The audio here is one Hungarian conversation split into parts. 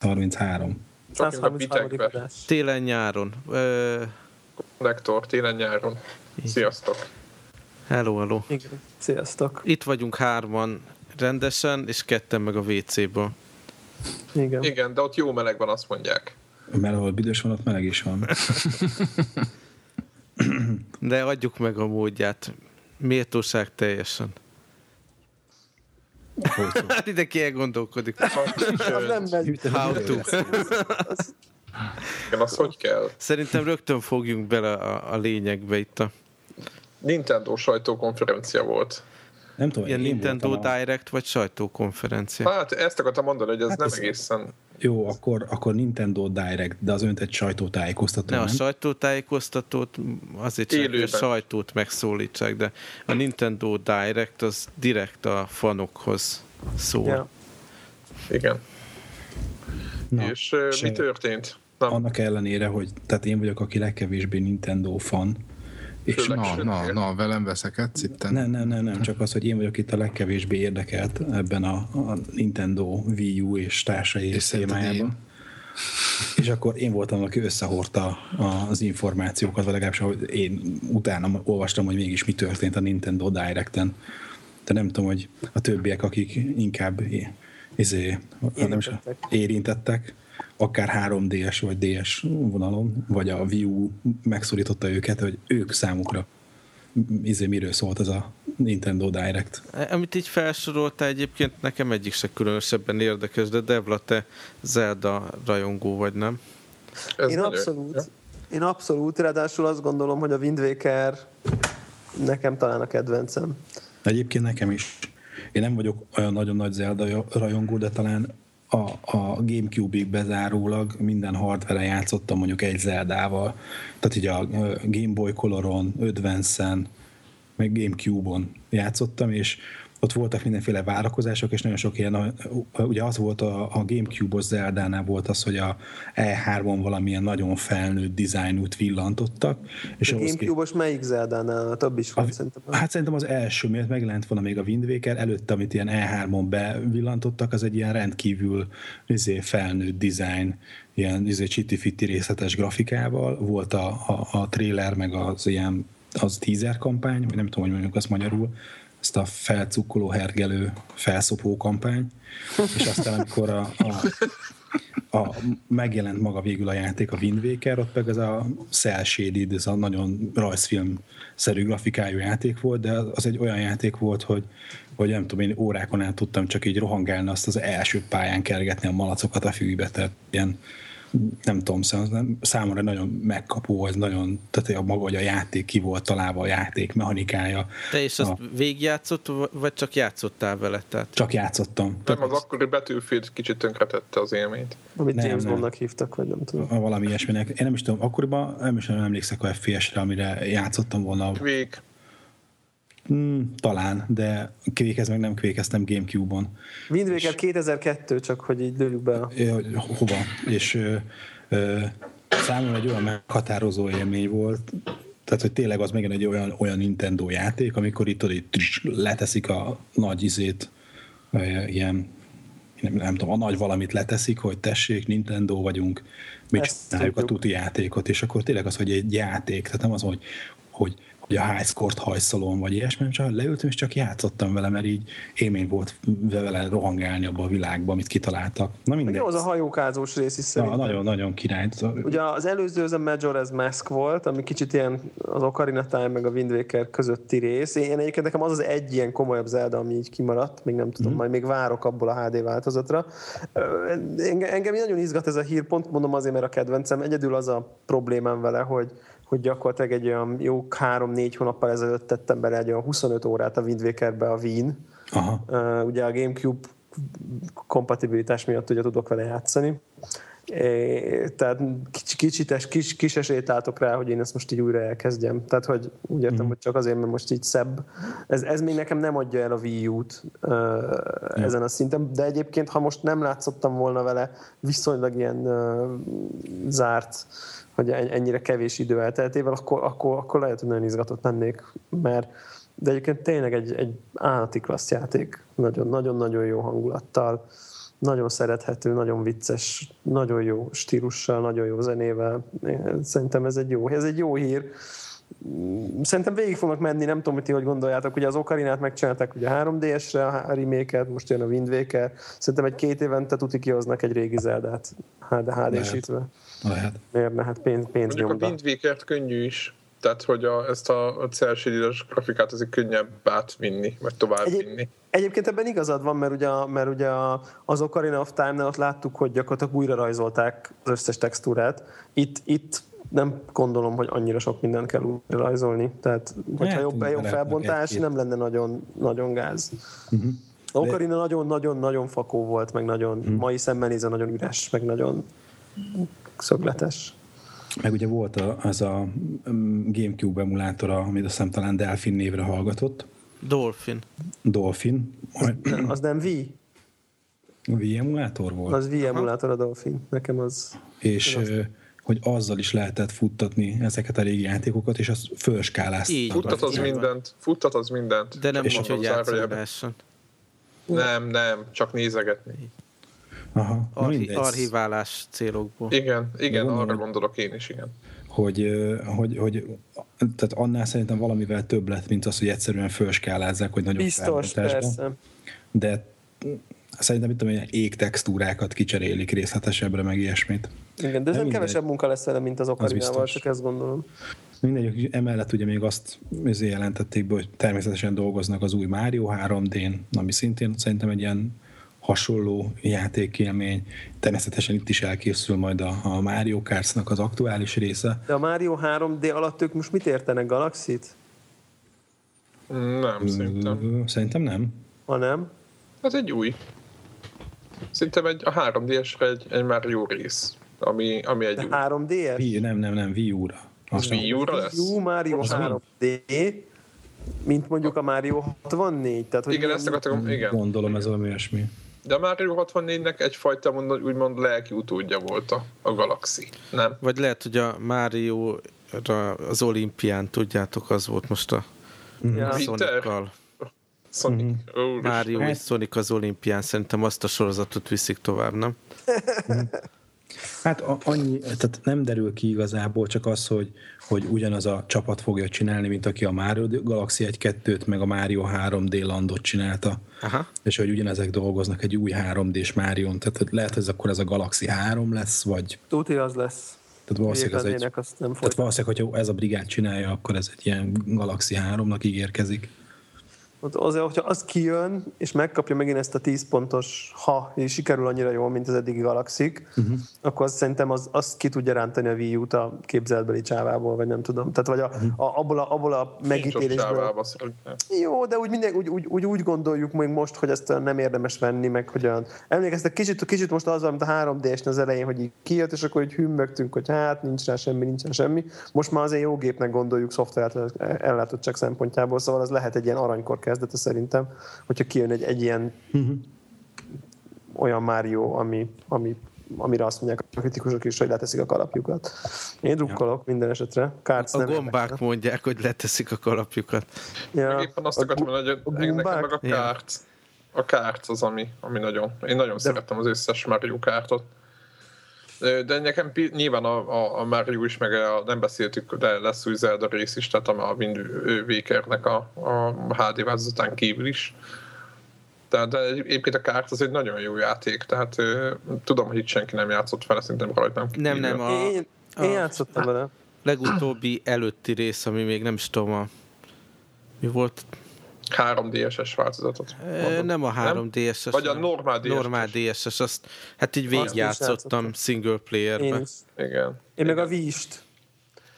133. Csak mind a 133. bitekbe. adás. Télen-nyáron. Ö, Lektor, télen-nyáron. Sziasztok! hello, hello. Igen. Sziasztok. Itt vagyunk hárman rendesen, és ketten meg a WC-ből. Igen. Igen, de ott jó meleg van, azt mondják. Mert ahol büdös van, ott meleg is van. De adjuk meg a módját. Méltóság teljesen. Hát mindenki elgondolkodik. Az nem megy. How to. Igen, az hogy kell? Szerintem rögtön fogjunk bele a, a lényegbe itt a Nintendo sajtókonferencia volt. Nem tudom, ilyen Nintendo a- Direct vagy sajtókonferencia. Hát ezt akartam mondani, hogy ez Hát nem ez- egészen... Jó, akkor, akkor Nintendo Direct, de az önt egy sajtótájékoztató, Ne a nem? sajtótájékoztatót azért csak a sajtót megszólítsák, de a Nintendo Direct az direkt a fanokhoz szól. ja. Igen. Na, És mi történt? Nem, Annak ellenére, hogy tehát én vagyok, aki legkevésbé Nintendo fan, és. Na, na, na, velem veszekedsz itten? nem, nem, nem, nem, csak az, hogy én vagyok itt a legkevésbé érdekelt ebben a, a Nintendo Wii U és társai És témájában. És akkor én voltam, aki összehordta az információkat, vagy legalábbis ahogy én utána olvastam, hogy mégis mi történt a Nintendo Directen. De nem tudom, hogy a többiek, akik inkább izé, nem is, Érintettek. Akár 3DS vagy DS vonalon, vagy a Wii U megszorította őket, hogy ők számukra izé, miről szólt ez a Nintendo Direct. Amit így felsorolta egyébként nekem egyik se különösebben érdekes, de Devla, te Zelda rajongó vagy, nem? ez Én abszolút, én abszolút, ráadásul azt gondolom, hogy a Wind Waker nekem talán a kedvencem. Egyébként nekem is. Én nem vagyok olyan nagyon nagy Zelda rajongó, de talán a, a Gamecube-ig bezárólag minden hardware játszottam mondjuk egy Zeldával. Tehát így a Game Boy Coloron, Advance-en, meg Gamecube-on játszottam, és ott voltak mindenféle várakozások, és nagyon sok ilyen, ugye az volt a, a Gamecube-os Zeldánál volt az, hogy a E3-on valamilyen nagyon felnőtt dizájnút villantottak, és A Gamecube-os melyik Zeldánál? Több is volt szerintem. Hát szerintem az első, miért megjelent volna még a Wind Waker, előtte, amit ilyen E3-on bevillantottak, az egy ilyen rendkívül izé, felnőtt design, ilyen izé, csiti-fitti részletes grafikával. Volt a, a, a trailer, meg az ilyen az teaser kampány, vagy nem tudom, hogy mondjuk azt magyarul, ezt a felcukkoló, hergelő, felszopó kampány, és aztán amikor a, a a, megjelent maga végül a játék, a Wind Waker, ott meg ez a cel shaded, ez a nagyon rajzfilm-szerű grafikájú játék volt, de az egy olyan játék volt, hogy, hogy nem tudom, én órákon át tudtam csak így rohangálni, azt az első pályán kergetni a malacokat a fűbe, tehát ilyen nem tudom, szám- számomra nagyon megkapó, ez nagyon, tehát a maga, hogy a játék ki volt találva, a játék mechanikája, Te is azt Ah. végigjátszott, vagy csak játszottál vele? Tehát csak játszottam. Nem, az akkori Battlefield kicsit tönkretette az élményt. Amit Nem, James nem. Bondnak hívtak, vagy nem tudom. valami ilyesminek. Én nem is tudom, akkoriban nem is nagyon emlékszek a FPS-re, amire játszottam volna. Vég. Hmm, talán, de kvékez meg nem kvékeztem Gamecube-on. Wind Waker 2002, csak hogy így lőjük be. a- Hova? És ö, ö, számomra egy olyan meghatározó élmény volt, tehát, hogy tényleg az megint egy olyan, olyan Nintendo játék, amikor itt tudod, leteszik a nagy izét, ilyen, nem, nem tudom, a nagy valamit leteszik, hogy tessék, Nintendo vagyunk, mi Ezt csináljuk a tudjuk. tuti játékot, és akkor tényleg az, hogy egy játék, tehát nem az, hogy, hogy hogy a high score-t hajszolom, vagy ilyesmi, csak leültem, és csak játszottam vele, mert így élmény volt vele rohangálni abba a világba, amit kitaláltak. Na mindegy. jó, az a hajókázós rész is szerintem. nagyon-nagyon király. Ugye az előző az a Majora's Mask volt, ami kicsit ilyen az Ocarina Time meg a Wind Waker közötti rész. Én egyébként nekem az az egy ilyen komolyabb Zelda, ami így kimaradt, még nem tudom, mm. majd még várok abból a HD változatra. Engem, engem nagyon izgat ez a hír, pont mondom azért, mert a kedvencem. Egyedül az a problémám vele, hogy hogy gyakorlatilag egy olyan jó három-négy hónappal ezelőtt tettem bele egy olyan 25 órát a Wind Wakerbe a Wien. Aha. Uh, ugye a Gamecube kompatibilitás miatt ugye tudok vele játszani. É, tehát kicsi, kicsites, kis, kis esélyt látok rá, hogy én ezt most így újra elkezdjem. Tehát, hogy úgy értem, mm. hogy csak azért, mert most így szebb. Ez, ez még nekem nem adja el a Wii U-t uh, ezen a szinten, de egyébként, ha most nem látszottam volna vele viszonylag ilyen uh, zárt, hogy ennyire kevés idő elteltével, akkor, akkor, akkor lehet, hogy nagyon izgatott lennék, mert de egyébként tényleg egy, egy állati klassz játék, nagyon-nagyon-nagyon jó hangulattal, nagyon szerethető, nagyon vicces, nagyon jó stílussal, nagyon jó zenével. Szerintem ez egy jó, ez egy jó hír. Szerintem végig fognak menni, nem tudom, hogy ti hogy gondoljátok, ugye az Okarinát megcsinálták ugye 3DS-re a remake most jön a Wind Waker. Szerintem egy két évente tuti kihoznak egy régi Zeldát HD-sítve. Lehet. Miért ne? Hát pénz, pénz Mondjuk a nyomda. Wind Waker-t könnyű is. Tehát, hogy a, ezt a, a celsídítes grafikát azért könnyebb átvinni, vagy továbbvinni. Egyéb, egyébként ebben igazad van, mert ugye, mert ugye az Ocarina of Time-nál ott láttuk, hogy gyakorlatilag újra rajzolták az összes textúrát. Itt, itt nem gondolom, hogy annyira sok mindent kell újra rajzolni. Tehát, hogyha Hát, jobb, jobb felbontás, egy-két. nem lenne nagyon, nagyon gáz. Uh-huh. Ocarina nagyon-nagyon-nagyon fakó volt, meg nagyon, Mhm. mai szemmel nézve nagyon üres, meg nagyon szögletes. Meg ugye volt a, az a mm, Gamecube emulátora, amit azt hiszem talán Delphin névre hallgatott. Dolphin. Dolphin. Majd Az nem Wii, Wii emulátor volt. az Wii emulátor a Dolphin. Nekem az... és hogy azzal is lehetett futtatni ezeket a régi játékokat, és azt fölskálázták. Így. Futtat az Így mindent, futtat az mindent. De nem És úgy, hogy az játszani. Nem, nem, csak nézegetni. Aha, Archi- archiválás célokból. Igen, igen, gondolom, arra gondolok én is, igen. hogy, hogy, hogy tehát annál szerintem valamivel több lett, mint az, hogy egyszerűen fölskálázzák, hogy nagyobb Biztos, persze. De szerintem itt ilyen égtextúrákat kicserélik részletesebbre, meg ilyesmit. Igen, de ez Nem kevesebb munka lesz vele, mint az Okarinával, biztos. csak ezt gondolom. Mindegy, emellett ugye még azt jelentették be, hogy természetesen dolgoznak az új Mario 3D-n, ami szintén szerintem egy ilyen hasonló játékélmény. Természetesen itt is elkészül majd a, a Mario Kart-nak az aktuális része. De a Mario 3D alatt ők most mit értenek? Galaxit? Nem, szerintem. Ö, Szerintem nem. Ha nem? Ez egy új. Szerintem egy, a 3DS-re egy, egy már jó rész, ami, ami egy De új. 3DS? Wii, nem, nem, nem, Wii U-ra. Azt Wii U-ra lesz? Jó Mario Az mi? 3D, mint mondjuk a Mario 64. Tehát, hogy Igen, ezt akartam, igen. Gondolom ez valami olyasmi. De a Mario 64-nek egyfajta mond, úgymond lelki utódja volt a, a Galaxy, nem? Vagy lehet, hogy a Mario az olimpián, tudjátok, az volt most a Ja. Sonic-kal. Sonic. Mhm. Mm-hmm. Mario és Sonic az olimpián, szerintem azt a sorozatot viszik tovább, nem? Hát a, annyi, tehát nem derül ki igazából csak az, hogy, hogy ugyanaz a csapat fogja csinálni, mint aki a Mario Galaxy 1-2-t, meg a Mario 3D landot csinálta. Aha. És hogy ugyanezek dolgoznak egy új 3D-s Márion. Tehát lehet, hogy ez akkor ez a Galaxy 3 lesz, vagy Tuti az lesz. tehát valószínűleg, ez egy, azt nem tehát valószínűleg, hogyha ez a brigád csinálja, akkor ez egy ilyen Galaxy 3-nak ígérkezik. Azért, hogyha az kijön, és megkapja megint ezt a 10 pontos, ha és sikerül annyira jól, mint az eddigi Galaxik, uh-huh. akkor azt szerintem az, azt ki tudja rántani a Wii U-t a képzeletbeli csávából, vagy nem tudom. Tehát vagy a, Mhm. a, abból, a, abból a megítélésből. Jó, de úgy, minden, úgy, úgy, úgy, úgy gondoljuk még most, hogy ezt nem érdemes venni, meg hogy olyan... Emlékeztek kicsit, kicsit most az, mint a 3D-s az elején, hogy így kijött, és akkor így hümmögtünk, hogy hát nincs rá semmi, nincs rá semmi. Most már azért jó gépnek gondoljuk szoftver ellátottság szempontjából, szóval az lehet egy ilyen aranykor kezdete szerintem, hogyha kijön egy, egy ilyen olyan Mario, ami, ami, amire azt mondják a kritikusok is, hogy leteszik a kalapjukat. Én drukkolok minden esetre. Kárc A nem gombák érdekel. mondják, hogy leteszik a kalapjukat. Ja. Meg éppen azt A akartam mondani, a hogy nekem meg a kárt. A kárt az, ami, ami nagyon... Én nagyon De... szerettem az összes Mario kártot. De nekem nyilván a, a, a Mario is, meg a, nem beszéltük, de lesz új Zelda rész is, tehát a, a Wind Wakernek a, a HD változatán kívül is. Tehát de egy- egyébként a kárt az egy nagyon jó játék, tehát ö, tudom, hogy itt senki nem játszott vele, szerintem rajtam Nem, nem, a, Én, én a- játszottam vele. legutóbbi előtti rész, ami még nem is tudom, a, mi volt? 3DS-es változatot. E, mondom. nem a 3DS-es. Vagy a normál DS-es. Normál DS-es, azt hát így végigjátszottam játszottam. single Én, playerbe. is. Igen. én meg a Wii-st.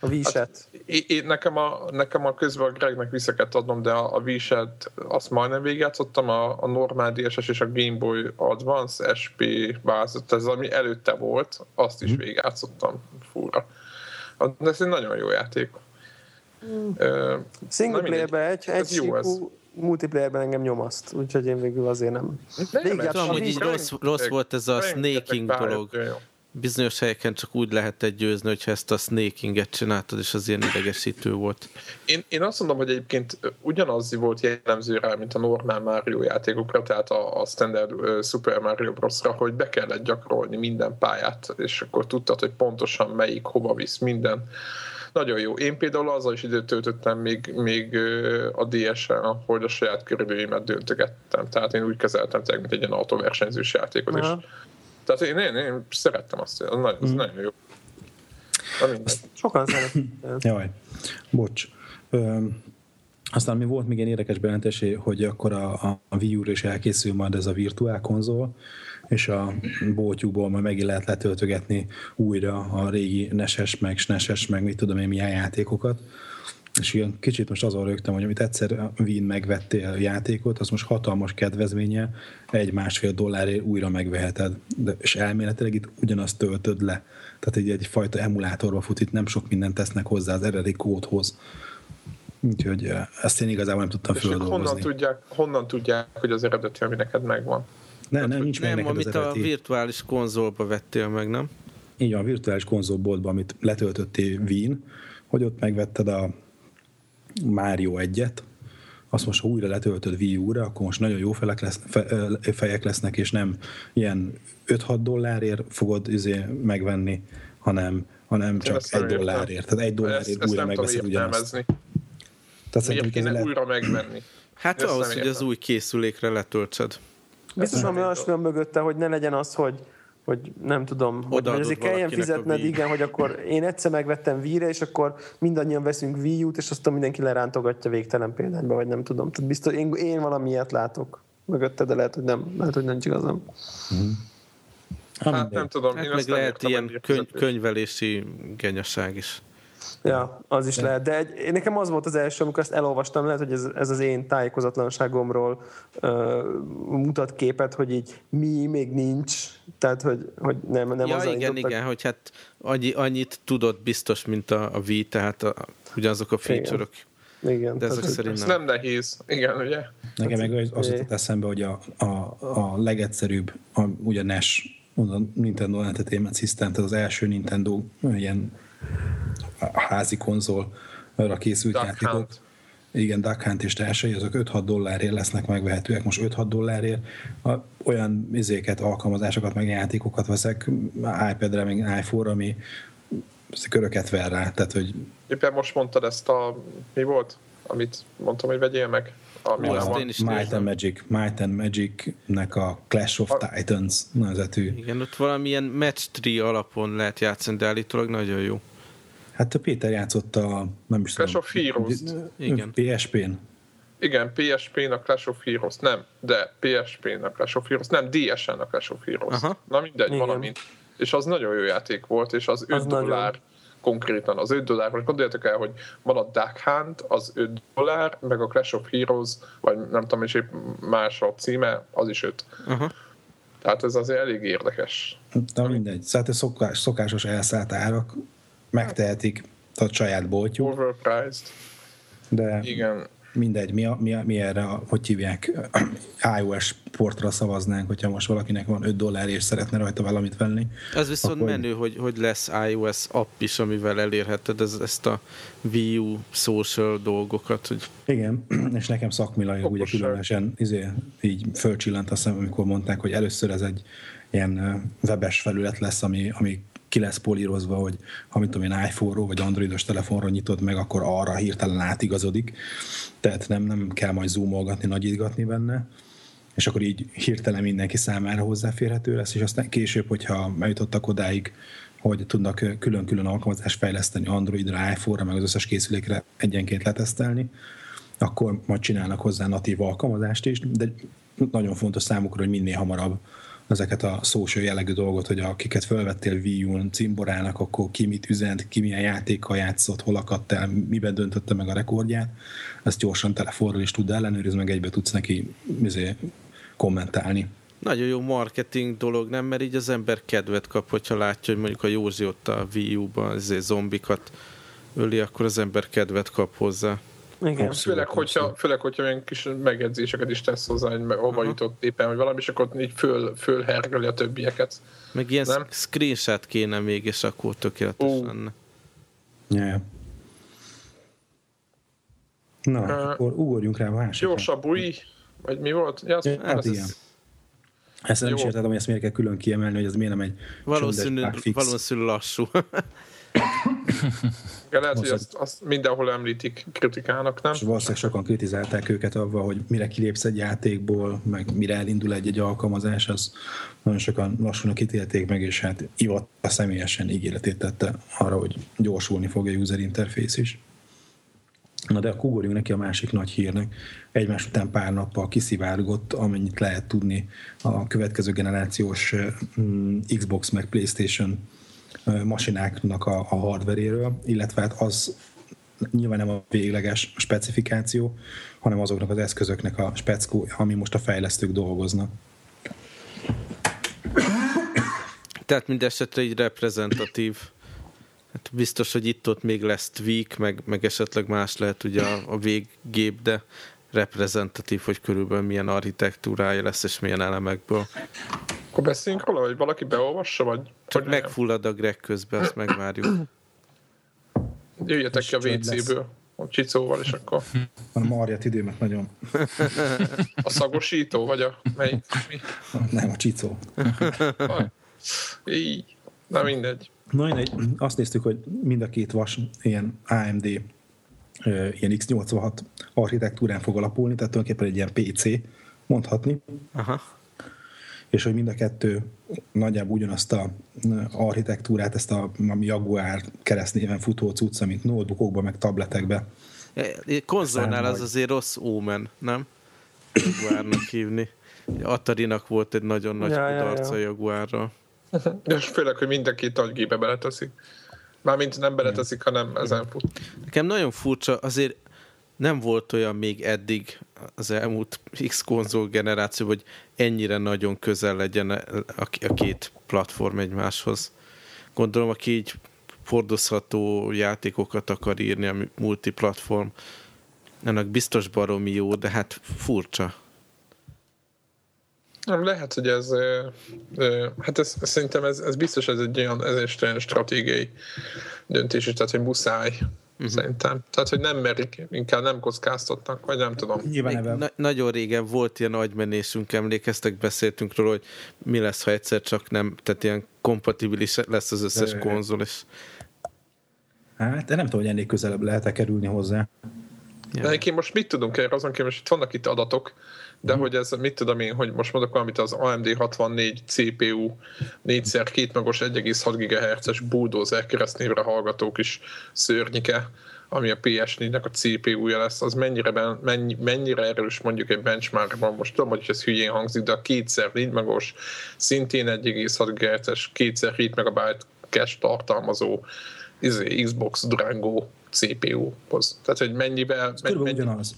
A Wii-set. É, é, nekem, a, nekem a közben a Gregnek vissza kellett adnom, de a, a Wii-set azt majdnem végigjátszottam, a, a normál DSS és a Game Boy Advance SP változat, ez ami előtte volt, azt is végigjátszottam fúra. De ez egy nagyon jó játék. Ö, Single playerben egy, Ez egy jó ez. multiplayerben engem nyomaszt, úgyhogy én végül azért nem. Nem, tudom, hogy így rossz- rossz volt ez a snaking dolog. bizonyos helyeken csak úgy lehetett győzni, hogyha ezt a snakinget csináltad, és az ilyen idegesítő volt. Én, én azt mondom, hogy egyébként ugyanaz volt jellemző rá, mint a normál Mario játékokra, tehát a, a standard uh, Super Mario Bros-ra, hogy be kellett gyakorolni minden pályát, és akkor tudtad, hogy pontosan melyik, hova visz minden. Nagyon jó. Én például azzal is időt töltöttem még, még a DS-en, hogy a saját körülményeimet döntögettem. Tehát én úgy kezeltem, tehát, mint egy ilyen autóversenyzős játékot, Aha. és tehát én, én, én szerettem azt, az nagyon, az mm. nagyon jó. Sokan szeretem. Jaj, bocs. Ö, aztán mi volt még ilyen érdekes bejelentés, hogy akkor a, a, a Wii U-ra is elkészül majd ez a virtuál konzol, és a bótyúból majd megint lehet letöltögetni újra a régi neses, meg sneses, meg mit tudom én milyen játékokat. És ilyen kicsit most azon rögtem, hogy amit egyszer Wien megvettél a játékot, az most hatalmas kedvezménye, egy-másfél dollárért újra megveheted. De, és elméletileg itt ugyanazt töltöd le. Tehát egy, egyfajta emulátorba fut, itt nem sok mindent tesznek hozzá az eredeti kódhoz. Úgyhogy eh, ezt én igazából nem tudtam földolgozni. Honnan tudják, honnan tudják, hogy az eredeti, ami neked megvan? Nem, nem, nincs nem, meg amit az a virtuális konzolba vettél meg, nem? Így a virtuális konzolboltban, amit letöltöttél Wien, hogy ott megvetted a Mario 1-et, azt most, ha újra letöltöd Wii U-ra, akkor most nagyon jó felek lesz, fe, fejek lesznek, és nem ilyen 5-6 dollárért fogod izé megvenni, hanem, hanem csak ezt egy dollárért. Tehát egy dollárért újra megveszed ugyanazt. Tehát Miért kéne le... újra megvenni? Hát ezt ahhoz, hogy az új készülékre letöltsed. Biztos, ami olyasmi mögötte, hogy ne legyen az, hogy hogy nem tudom, hogy, hogy azért kelljen fizetned, igen, hogy akkor én egyszer megvettem víre, és akkor mindannyian veszünk Wii U-t, és aztán mindenki lerántogatja végtelen példányba, vagy nem tudom. Tehát biztos, én, én valamiért látok mögötte, de lehet, hogy nem, lehet, hogy nem igazam. Mm-hmm. Hát nem tudom. Hát meg lehet ilyen könyv, könyvelési genyaság is. Ja, az is de. lehet. De egy, nekem az volt az első, amikor ezt elolvastam, lehet, hogy ez, ez az én tájékozatlanságomról uh, mutat képet, hogy így mi még nincs, tehát hogy, hogy nem, nem ja, az igen, indultak. igen, hogy hát annyi, annyit tudott biztos, mint a, a V, tehát a, ugyanazok a feature-ök. Igen. Igen, de ezek szerint nem. nem nehéz, igen, ugye? Nekem meg az jutott eszembe, hogy a, a, a legegyszerűbb, a, ugye NES, a Nintendo Entertainment System, tehát az első Nintendo ilyen a házi konzolra készült Duck játékok. Hunt. Igen, Duck Hunt és társai, azok 5-6 dollárért lesznek megvehetőek. Most 5-6 dollárért olyan izéket, alkalmazásokat, meg játékokat veszek iPad-re, meg iPhone-ra, ami köröket ver rá. Tehát, hogy... Éppen most mondtad ezt a... Mi volt? Amit mondtam, hogy vegyél meg? Ami a Might and Magic, Might and Magic-nek a Clash of a... Titans nevezetű. Igen, ott valamilyen match tree alapon lehet játszani, de állítólag nagyon jó. Hát a Péter játszott a, nem is Clash of Heroes. Igen. PSP-n. Igen, PSP-n a Clash of Heroes, nem, de PSP-n a Clash of Heroes, nem, DS-en a Clash of Heroes. Aha. Na mindegy, Igen. valamint. És az nagyon jó játék volt, és az 5 az dollár, nagyon. konkrétan az 5 dollár, most gondoljátok el, hogy van a Duck Hunt, az 5 dollár, meg a Clash of Heroes, vagy nem tudom, és épp más a címe, az is 5. Aha. Tehát ez azért elég érdekes. Na mindegy, szóval szokás, szokásos elszállt árak, megtehetik a saját boltjuk. Overpriced. De Igen. mindegy, mi, a, mi, a, mi erre, hogy hívják, iOS portra szavaznánk, hogyha most valakinek van 5 dollár és szeretne rajta valamit venni. Ez viszont akkor... menő, hogy, hogy lesz iOS app is, amivel elérheted ez, ezt a Wii U social dolgokat. Hogy... Igen, és nekem szakmilailag ugye különösen izé, így fölcsillant a szem, amikor mondták, hogy először ez egy ilyen webes felület lesz, ami, ami ki lesz polírozva, hogy ha mit tudom én iPhone-ról vagy Androidos telefonról nyitod meg, akkor arra hirtelen átigazodik. Tehát nem, nem kell majd zoomolgatni, nagyítgatni benne és akkor így hirtelen mindenki számára hozzáférhető lesz, és aztán később, hogyha eljutottak odáig, hogy tudnak külön-külön alkalmazást fejleszteni Androidra, iPhone-ra, meg az összes készülékre egyenként letesztelni, akkor majd csinálnak hozzá natív alkalmazást is, de nagyon fontos számukra, hogy minél hamarabb ezeket a social jellegű dolgot, hogy akiket felvettél Wii U-n cimborának, akkor ki mit üzent, ki milyen játékkal játszott, hol akadt el, miben döntötte meg a rekordját, ezt gyorsan telefonról is tud ellenőrizni, meg egybe tudsz neki izé, kommentálni. Nagyon jó marketing dolog, nem? Mert így az ember kedvet kap, hogyha látja, hogy mondjuk a Józsi ott a Wii U-ban izé, zombikat öli, akkor az ember kedvet kap hozzá. Igen. Abszolút, Főleg, hogyha, főleg, hogyha olyan kis megjegyzéseket is tesz hozzá, hogy meg hova jutott éppen, vagy valami, és akkor így föl, fölhergeli a többieket. Meg ilyen Nem? screenshot kéne még, és akkor tökéletes Ó. lenne. Ja. Na, Ö, akkor ugorjunk rá a másikra. Gyorsabb új, vagy mi volt? Ja, az, hát az- igen. Ezt nem is Jó. értettem, hogy ezt miért kell külön kiemelni, hogy ez miért nem egy Valószínű, valószínű lassú. Ja, lehet, hogy azt, azt mindenhol említik kritikának, nem? És valószínűleg sokan kritizálták őket avval, hogy mire kilépsz egy játékból, meg mire elindul egy-egy alkalmazás, az nagyon sokan lassúnak ítélték meg, és hát Ivatta személyesen ígéretét tette arra, hogy gyorsulni fog a user interface is. Na de akkor ugorjunk neki a másik nagy hírnek. Egymás után pár nappal kiszivárgott, amennyit lehet tudni a következő generációs mm, Xbox meg PlayStation masináknak a, a hardveréről, illetve hát az nyilván nem a végleges specifikáció, hanem azoknak az eszközöknek a speckó, ami most a fejlesztők dolgoznak. Tehát mindesetre így reprezentatív. Hát biztos, hogy itt-ott még lesz tweak, meg, meg esetleg más lehet ugye a, a véggép, de reprezentatív, hogy körülbelül milyen architektúrája lesz, és milyen elemekből. Akkor beszéljünk róla, hogy valaki beolvassa, vagy Csak hogy megfullad a Greg közben, azt megvárjuk. jöjjetek ki a. WC-ből, a csicóval, és akkor Hanem Arjat időmet nagyon. a szagosító, vagy a melyik? Mi? Nem, a csicó. Így. Na mindegy. Na, mindegy, azt néztük, hogy mind a két vas ilyen AMD ilyen X86 architektúrán fog alapulni, tehát tulajdonképpen egy ilyen PC mondhatni, Aha. És hogy mind a kettő nagyjából ugyanazt a architektúrát, ezt a ami Jaguar keresztnéven futó cucc, amit notebookokban, meg tabletekbe E, Konzolnál az azért rossz ómen, nem? Jaguárnak hívni. Atarinak volt egy nagyon nagy Ja, ja, ja. kudarca Jaguárral. És főleg, hogy mindenki agygébe beleteszik. Mármint nem beleteszik, hanem ezen fut. Nekem nagyon furcsa, azért nem volt olyan még eddig az elmúlt X konzol generáció, hogy ennyire nagyon közel legyen a, két platform egymáshoz. Gondolom, aki így hordozható játékokat akar írni, ami multiplatform, annak biztos baromi jó, de hát furcsa. Lehet, hogy ez, hát ez, szerintem ez, ez biztos ez egy olyan, ez egy stratégiai döntés, tehát hogy muszáj, uh-huh. szerintem. Tehát, hogy nem merik, inkább nem kockáztatnak, vagy nem tudom. Nyilván na- nagyon régen volt ilyen agymenésünk, emlékeztek, beszéltünk róla, hogy mi lesz, ha egyszer csak nem, tehát ilyen kompatibilis lesz az összes De- konzol, és Hát, de nem tudom, hogy ennél közelebb lehet-e kerülni hozzá. De egyébként most mit tudunk erre, azon kívül most itt vannak itt adatok, de hogy ez, mit tudom én, hogy most mondok valamit, az AMD 64 CPU 4x2 magos 1,6 GHz-es bulldozer keresztnévre hallgatók is szörnyike, ami a PS4-nek a CPU-ja lesz, az mennyire, ben, mennyi, mennyire erős mondjuk egy benchmarkban, most tudom, hogy ez hülyén hangzik, de a 2x4 magos, szintén 1,6 GHz-es, 2x7 MB cache tartalmazó izé, Xbox Durango CPU-hoz. Tehát, hogy mennyivel... Ez körülbelül ugyanaz.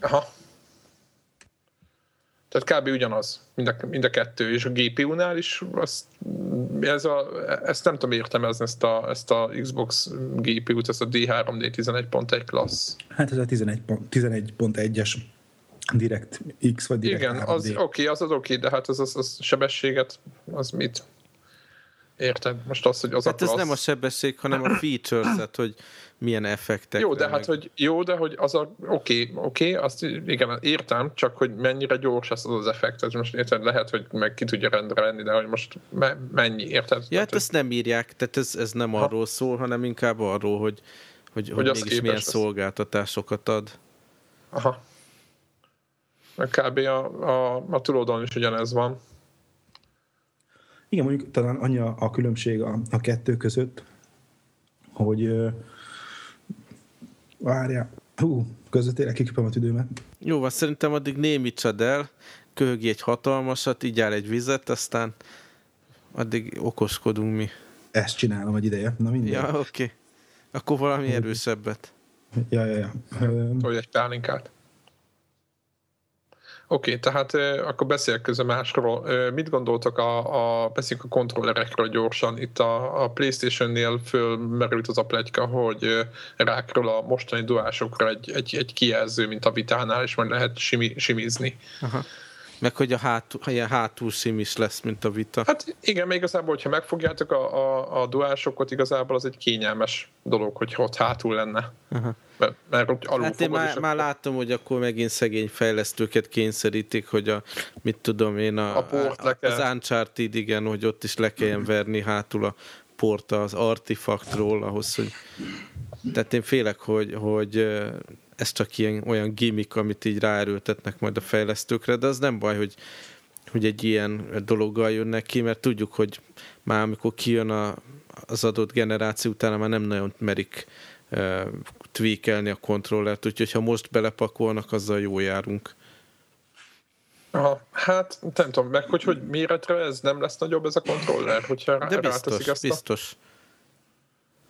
Aha. Tehát kb. ugyanaz, mind a, mind a kettő, és a GPU-nál is azt, ez a, ezt nem tudom értelmezni, ezt a, ezt a Xbox GPU-t, ezt a D3D 11.1 klassz. Hát ez a 11 pont- 11.1-es Direct X vagy Direct Igen, az 3D. oké, okay, az az oké, okay, de hát az, az, az sebességet, az mit? Érted? Most az, hogy az hát a ez klassz... nem a sebesség, hanem a features, hogy milyen effektek. Jó, de meg- hát, hogy, jó, de hogy az a, oké, okay, oké, okay, azt igen, értem, csak hogy mennyire gyors az az effekt, ez most érted, lehet, hogy meg ki tudja rendre lenni, de hogy most me, mennyi, érted? Ja, hát ezt nem írják, tehát ez, ez nem Ha. arról szól, hanem inkább arról, hogy, hogy, hogy, az mégis milyen lesz. szolgáltatásokat ad. Aha. Kb. A, a, a tulódon is ugyanez van. Igen, mondjuk talán annyi a, a különbség a, a kettő között, hogy ö, várjál, hú, közvetére kiküpöm a tüdőmet. Jó, van, szerintem addig némítsad el, köhögi egy hatalmasat, így áll egy vizet, aztán addig okoskodunk mi. Ezt csinálom egy ideje. Na mindegy. Ja, oké. Okay. Akkor valami erősebbet. ja, ja. ja. Hogy egy pálinkát. Oké, tehát uh, akkor beszéljek közben másról. Uh, mit gondoltok a, a beszéljünk a kontrollerekről gyorsan. Itt a, a Playstation-nél fölmerült az a pletyka, hogy uh, rákról a mostani duásokra egy, egy, egy kijelző, mint a vitánál, és majd lehet simi, simizni. Aha. Meg hogy a hátul, ilyen hátul sim is lesz, mint a vita. Hát igen, még igazából, hogyha megfogjátok a, a, a duásokat, igazából az egy kényelmes dolog, hogy ott hátul lenne. Aha. Mert, mert ott alul Hát én már, akkor- már látom, hogy akkor megint szegény fejlesztőket kényszerítik, hogy a, mit tudom én, a, A port kell. az Uncharted, igen, hogy ott is le kelljen verni hátul a port az artifaktról, ahhoz, hogy tehát én félek, hogy, hogy ez csak ilyen olyan gimmick, amit így ráerőltetnek majd a fejlesztőkre, de az nem baj, hogy, hogy egy ilyen dologgal jönnek ki, mert tudjuk, hogy már amikor kijön a, az adott generáció, utána már nem nagyon merik tweakelni a kontrollert, úgyhogy ha most belepakolnak, azzal jó járunk. Aha, hát nem tudom, meg hogy, hogy méretre ez nem lesz nagyobb ez a kontroller, hogyha De biztos, ezt a, biztos.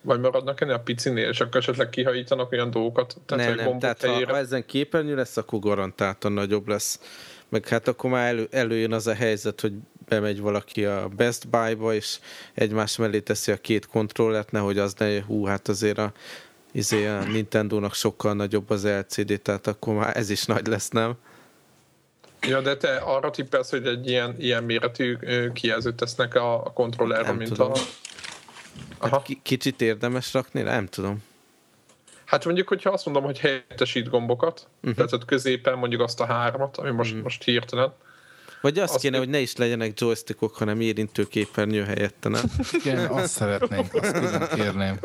vagy maradnak ennél a picinél, és akkor esetleg kihajítanak olyan dolgokat, tehát nem, nem, tehát ha, helyére. ha ezen képernyő lesz, akkor garantáltan nagyobb lesz. Meg hát akkor már elő, előjön az a helyzet, hogy bemegy valaki a Best Buy-ba, és egymás mellé teszi a két kontrollert, nehogy az ne, hú, hát azért a, izé a Nintendo-nak sokkal nagyobb az LCD, tehát akkor már ez is nagy lesz, nem? Ja, de te arra tippelsz, hogy egy ilyen, ilyen méretű kijelzőt tesznek a, a kontrollerre, Nem mint tudom. a... Aha. Hát ki- kicsit érdemes rakni? Nem tudom. Hát mondjuk, hogyha azt mondom, hogy helyettesít gombokat, uh-huh. tehát ott középen mondjuk azt a hármat, ami most, uh-huh. most hirtelen, Vagy azt Azt kéne, hogy ne is legyenek joystickok, hanem érintőképernyő helyette, nem? Igen, azt szeretnénk, azt külön kérném.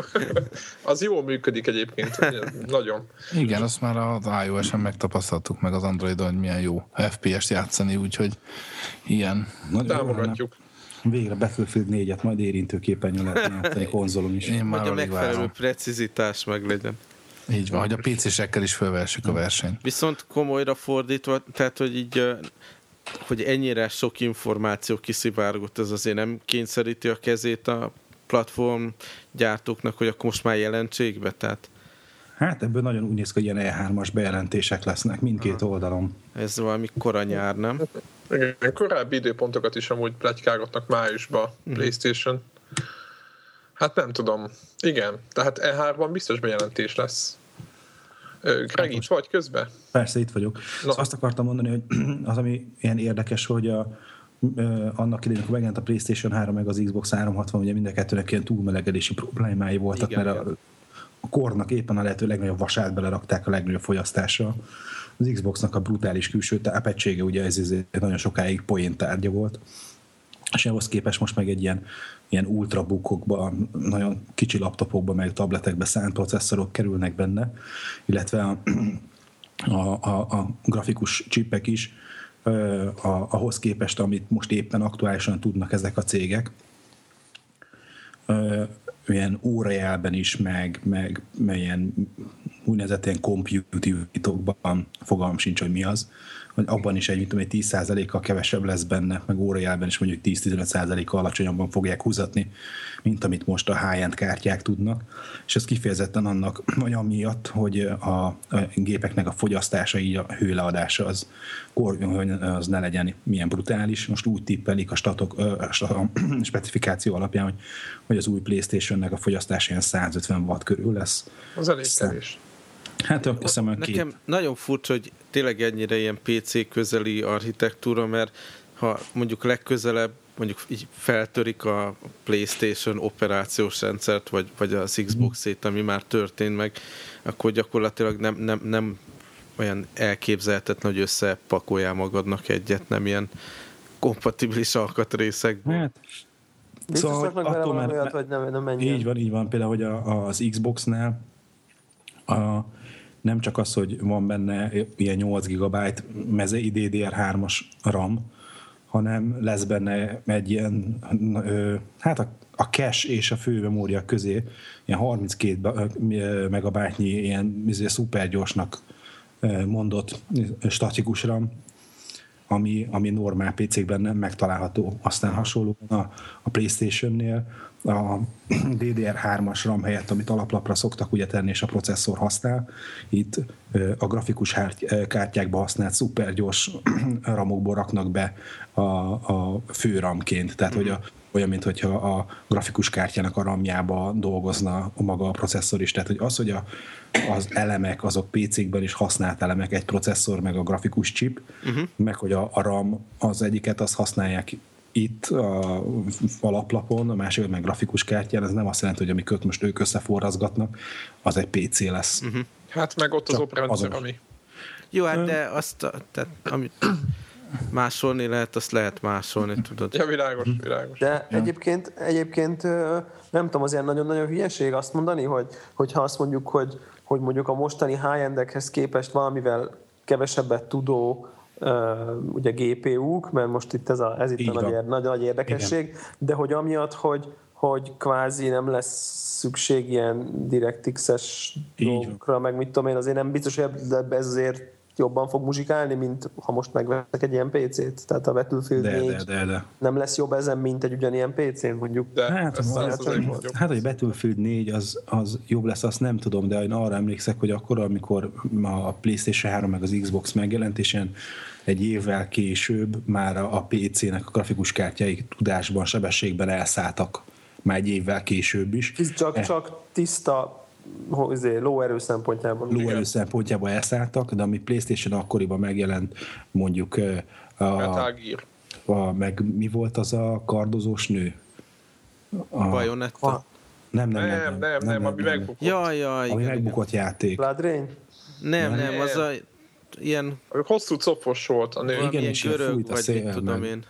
az jól működik egyébként, nagyon. Igen, azt már az iOS-en megtapasztaltuk meg az Androidon, hogy milyen jó FPS-t játszani, úgyhogy ilyen. Nagyon. Támogatjuk. Végre Battlefield 4-et majd érintőképernyőn lehet játszani konzolon is. Én már Hogy a megfelelő várom. precizitás meg legyen. Így van, hogy a PC-sekkel is fölvessük a versenyt. Viszont komolyra fordítva, tehát, hogy így hogy ennyire sok információ kiszivárgott, ez azért nem kényszeríti a kezét a platform gyártóknak, hogy akkor most már jelentsék be, tehát Hát ebből nagyon úgy néz ki, hogy ilyen E3-as bejelentések lesznek mindkét oldalon. ez valami koranyár, nem? Igen, korábbi időpontokat is amúgy plegykálgatnak májusban Mhm. uh-huh. PlayStation. Hát nem tudom. Igen, tehát E3-ban biztos bejelentés lesz. Greg, itt vagy közben? Persze, itt vagyok. Szóval azt akartam mondani, hogy az, ami ilyen érdekes, hogy a, annak idején, amikor megjelent a PlayStation 3 meg az Xbox 360, ugye mind a kettőnek ilyen túlmelegedési problémái voltak, Igen, mert a, igen. a kornak éppen a lehető legnagyobb vasát belerakták a legnagyobb fogyasztásra. Az Xboxnak a brutális külső tápegysége ugye ez, ez nagyon sokáig poén tárgya volt. És ahhoz képest most meg egy ilyen, ilyen ultrabookokba, nagyon kicsi laptopokba, meg tabletekbe szánt processzorok kerülnek benne, illetve a, a, a, a grafikus csipek is a, ahhoz képest, amit most éppen aktuálisan tudnak ezek a cégek, ilyen órajelben is, meg, meg, meg ilyen úgynevezett ilyen computing-tokban fogalmam sincs, hogy mi az, hogy abban is egy, tudom, egy 10%-kal kevesebb lesz benne, meg órajelben is mondjuk 10-15%-kal alacsonyabban fogják húzatni, mint amit most a high-end kártyák tudnak. És ez kifejezetten annak, vagy amiatt, hogy a, a gépeknek a fogyasztása, így a hőleadása az, az ne legyen milyen brutális. Most úgy tippelik a, statok, a specifikáció alapján, hogy, hogy az új Playstation-nek a fogyasztása ilyen 150 watt körül lesz. Az elég kevés. Hát azt hiszem, két Nekem nagyon furcsa, hogy tényleg ennyire ilyen PC közeli architektúra, mert ha mondjuk legközelebb mondjuk így feltörik a PlayStation operációs rendszert, vagy, vagy az Xbox-ét, ami már történt meg, akkor gyakorlatilag nem, nem, nem olyan elképzelhetetlen, hogy összepakoljál magadnak egyet, nem ilyen kompatibilis alkatrészekből. Hát, Biztos Szóval, hogy attól, mert- olyat, hogy nem, nem menjen. Így van, így van. Például, hogy a, az Xbox-nál a, nem csak az, hogy van benne ilyen 8 GB mezei DDR3-as RAM, hanem lesz benne egy ilyen, hát a, a cache és a főmemória közé ilyen 32 ba- ö, megabájtnyi ilyen izé, szupergyorsnak mondott statikus RAM, ami, ami normál PC-kben nem megtalálható. Aztán hasonlóan a, a PlayStation-nél a DDR3-as RAM helyett, amit alaplapra szoktak ugye tenni, és a processzor használ, itt a grafikus kártyákba használt szupergyors ramokból raknak be a, a fő ramként, tehát hogy a, olyan, mint hogyha a grafikus kártyának a ramjába dolgozna a maga a processzor is. Tehát hogy az, hogy a, az elemek, azok PC-kben is használt elemek, egy processzor, meg a grafikus chip, uh-huh. meg hogy a, a RAM az egyiket, azt használják itt a alaplapon, a másik meg grafikus kártyán, ez nem azt jelenti, hogy amiket most ők összeforrazgatnak, az egy PC lesz. Uh-huh. Hát meg ott az operendszer, ami... Jó, hát de azt, tehát, amit másolni lehet, azt lehet másolni, tudod. Ja, világos, világos. De ja. egyébként, egyébként nem tudom, az ilyen nagyon-nagyon hülyeség azt mondani, hogy, hogyha azt mondjuk, hogy, hogy mondjuk a mostani high-endekhez képest valamivel kevesebbet tudó ugye GPU-k, mert most itt ez, a, ez itt a nagy, nagy, nagy érdekesség, Igen. de hogy amiatt, hogy, hogy kvázi nem lesz szükség ilyen DirectX-es dolgokra, meg mit tudom én, azért nem biztos, hogy ez azért jobban fog muzsikálni, mint ha most megvettek egy ilyen PC-t. Tehát a Battlefield de, 4 de, de, de. nem lesz jobb ezen, mint egy ugyanilyen PC-n mondjuk. De, hát, az, az, az, hát, hogy Battlefield 4 az, az jobb lesz, azt nem tudom, de én arra emlékszek, hogy akkor, amikor a PlayStation 3 meg az Xbox megjelent, és ilyen egy évvel később már a PC-nek a grafikus kártyái tudásban, sebességben elszálltak már egy évvel később is. Csak, e- csak tiszta lóerő szempontjából. Lóerő szempontjából elszálltak, de ami PlayStation akkoriban megjelent, mondjuk a, a, a, meg mi volt az a kardozós nő? A, Bajonetta? Nem, nem, nem, nem, nem, nem, ami megbukott. Jaj, jaj, ami igen, megbukott igen. játék. Blood? Nem, nem, nem, az a ilyen... Hosszú copos volt a nő. Igen, és görög, vagy szél, tudom én.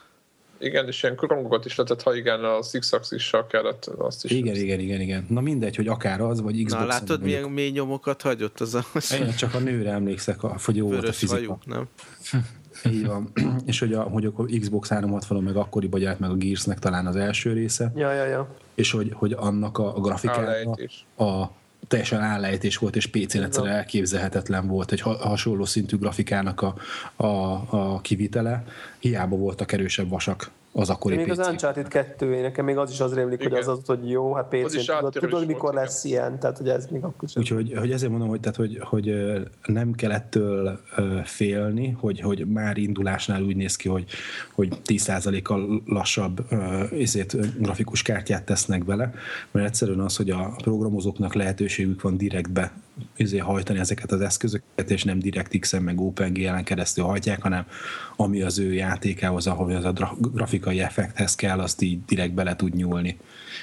Igen, és ilyen korongokat is lehetett, ha igen, a Six Axis-sal kellett azt is. Igen, igen, igen, igen. Na mindegy, hogy akár az, vagy Xbox. Na látod, milyen mély nyomokat hagyott az a... Én csak a nőre emlékszek, a, hogy jó volt a fizika. Hajú, nem? Így van. és hogy, a, hogy a Xbox 360 meg akkoriban gyárt meg a Gearsnek talán az első része. Ja, ja, ja. És hogy, hogy annak a, a grafikája, a, teljesen állejtés volt, és PC-n egyszerűen elképzelhetetlen volt egy hasonló szintű grafikának a, a, a kivitele. Hiába voltak erősebb vasak az akkori Még PC. az Uncharted 2, nekem még az is az rémlik, hogy az az, hogy jó, hát PC-n tudod, tudod mikor volt, lesz igen. ilyen, tehát hogy ez még akkor sem. Úgyhogy hogy ezért mondom, hogy, tehát, hogy, hogy nem kell ettől félni, hogy, hogy már indulásnál úgy néz ki, hogy, hogy 10%-kal lassabb ezért grafikus kártyát tesznek bele, mert egyszerűen az, hogy a programozóknak lehetőségük van direktbe ezért hajtani ezeket az eszközöket, és nem DirectX-en meg OpenGL-en keresztül hajtják, hanem ami az ő játékához, ahol az a grafikai effekthez kell, azt így direkt bele tud nyúlni,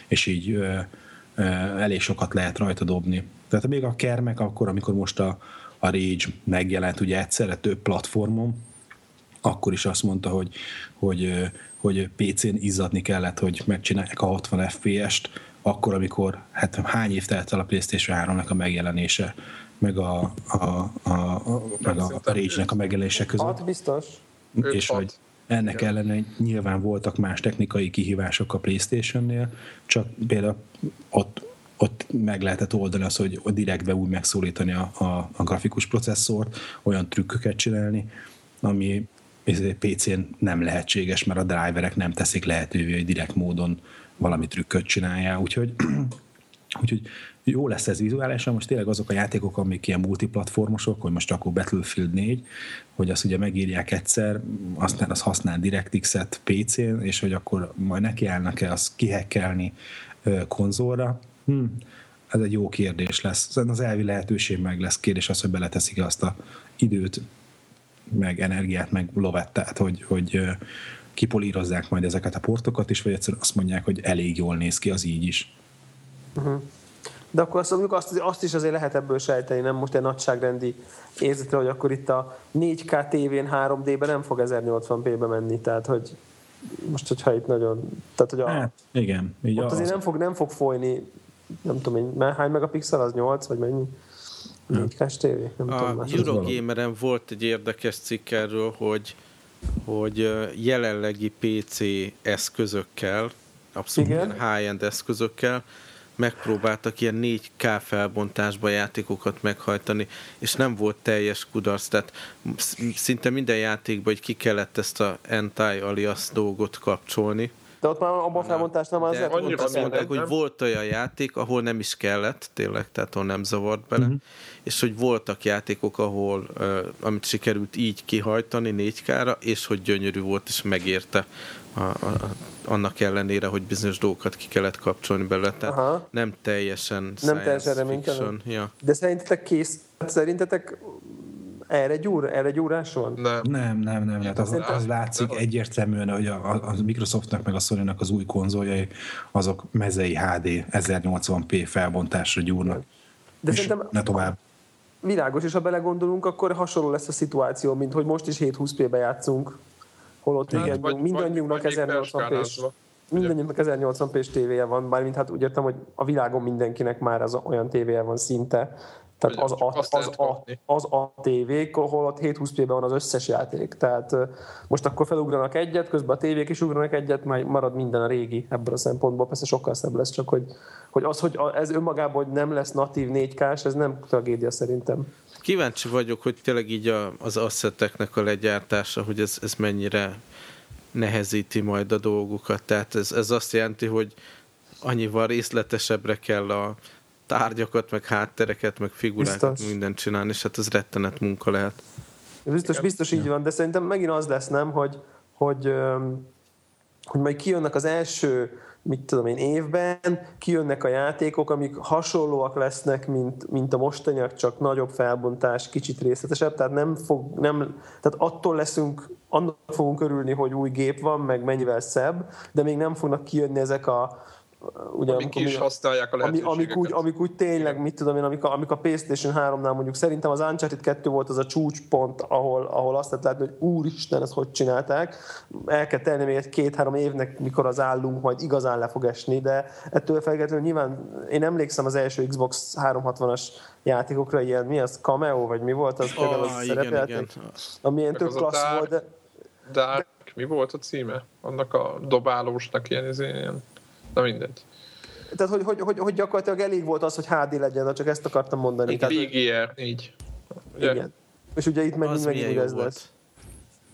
és így ö, ö, elég sokat lehet rajta dobni. Tehát még a kermek akkor, amikor most a, a Rage megjelent ugye egyszerre több platformon, akkor is azt mondta, hogy, hogy, hogy PC-n izzadni kellett, hogy megcsinálják a 60 FPS-t, akkor, amikor hát hány év telt el a PlayStation 3-nak a megjelenése, meg a, a, a, a, meg a, a Rage-nek a megjelenése között. Hát biztos. És hogy ennek Igen. ellenére nyilván voltak más technikai kihívások a Playstation-nél, csak például ott, ott meg lehetett oldani az, hogy direktbe úgy megszólítani a, a, a grafikus processzort, olyan trükköket csinálni, ami PC-n nem lehetséges, mert a driverek nem teszik lehetővé, hogy direkt módon valami trükköt csinálja, úgyhogy, úgyhogy jó lesz ez vizuálisan, most tényleg azok a játékok, amik ilyen multiplatformosok, hogy most akkor Battlefield 4, hogy azt ugye megírják egyszer, aztán az használ DirectX-et PC-n, és hogy akkor majd nekiállnak-e azt kihekkelni konzolra. Hm, ez egy jó kérdés lesz. Az elvi lehetőség meg lesz. Kérdés az, hogy beleteszik azt a időt, meg energiát, meg lovettát, hogy, hogy kipolírozzák majd ezeket a portokat is, vagy egyszerűen azt mondják, hogy elég jól néz ki, az így is. Uh-huh. De akkor azt, mondjuk azt, azt is azért lehet ebből sejteni, nem most egy nagyságrendi érzetre, hogy akkor itt a 4K tévén 3D-ben nem fog 1080p-be menni, tehát hogy most, hogyha itt nagyon... Tehát, hogy a, hát, igen. Így ott az... azért nem fog, nem fog folyni, nem tudom én, hány megapixel az 8, vagy mennyi? 4 k tévé? Nem a tudom, Eurogameren volt egy érdekes cikk erről, hogy hogy jelenlegi PC eszközökkel, abszolút high-end eszközökkel megpróbáltak ilyen 4K felbontásba játékokat meghajtani, és nem volt teljes kudarc, tehát szinte minden játékban hogy ki kellett ezt a anti-alias dolgot kapcsolni. De ott már abban a felbontás nem az annyira azt mondták, hogy volt olyan játék, ahol nem is kellett, tényleg, tehát ahol nem zavart bele, uh-huh. és hogy voltak játékok, ahol uh, amit sikerült így kihajtani 4K-ra, és hogy gyönyörű volt, és megérte a, a, annak ellenére, hogy bizonyos dolgokat ki kellett kapcsolni belőle, tehát Aha. nem teljesen nem teljesen reménykedem. Ja. De szerintetek kész, szerintetek erre, gyúr, erre gyúrás van? Nem. Nem, nem, nem. Hát az, az látszik nem. egyértelműen, hogy a, a Microsoftnak meg a sony az új konzoljai, azok mezei HD 1080p felbontásra gyúrnak. De és szerintem ne tovább. Világos, és ha belegondolunk, akkor hasonló lesz a szituáció, mint hogy most is 720p-be játszunk holott hát, igen, vagy, mindannyiunknak 1080p-s mindannyiunknak 1080p-s tévéje van, mármint hát úgy értem, hogy a világon mindenkinek már az olyan tévéje van szinte, tehát az a, az, a, az a tévék, ahol ott 720p-ben van az összes játék. Tehát most akkor felugranak egyet, közben a tévék is ugranak egyet, majd marad minden a régi ebből a szempontból. Persze sokkal szebb lesz, csak hogy, hogy az, hogy ez önmagában, hogy nem lesz natív 4 k ez nem tragédia szerintem. Kíváncsi vagyok, hogy tényleg így a, az asszeteknek a legyártása, hogy ez, ez mennyire nehezíti majd a dolgukat. Tehát ez, ez azt jelenti, hogy annyival részletesebbre kell a tárgyakat, meg háttereket, meg figurákat, biztos. mindent csinálni, és hát ez rettenet munka lehet. Biztos, biztos így van, de szerintem megint az lesz, nem, hogy, hogy, hogy majd kijönnek az első mit tudom én, évben kijönnek a játékok, amik hasonlóak lesznek, mint, mint a mostaniak, csak nagyobb felbontás, kicsit részletesebb, tehát nem fog, nem, tehát attól leszünk, annak fogunk örülni, hogy új gép van, meg mennyivel szebb, de még nem fognak kijönni ezek a, ugye, amik amikor, is használják a ami, amik, úgy, amik úgy tényleg, mit tudom én, amik a, amik a PlayStation 3-nál mondjuk szerintem az Uncharted 2 volt az a csúcspont, ahol, ahol azt lehet látni, hogy úristen, ezt hogy csinálták. El kell tenni még egy két-három évnek, mikor az állunk majd igazán le fog esni, de ettől feltétlenül nyilván én emlékszem az első Xbox 360-as játékokra, ilyen mi az, Cameo, vagy mi volt az, oh, az igen, igen. ami ilyen tök klassz volt, de... Dark, mi volt a címe? Annak a dobálósnak ilyen, ilyen Na mindegy. Tehát, hogy, hogy, hogy, hogy gyakorlatilag elég volt az, hogy HD legyen, csak ezt akartam mondani. Egy VGR, így. Igen. És ugye itt meg megint ez lesz.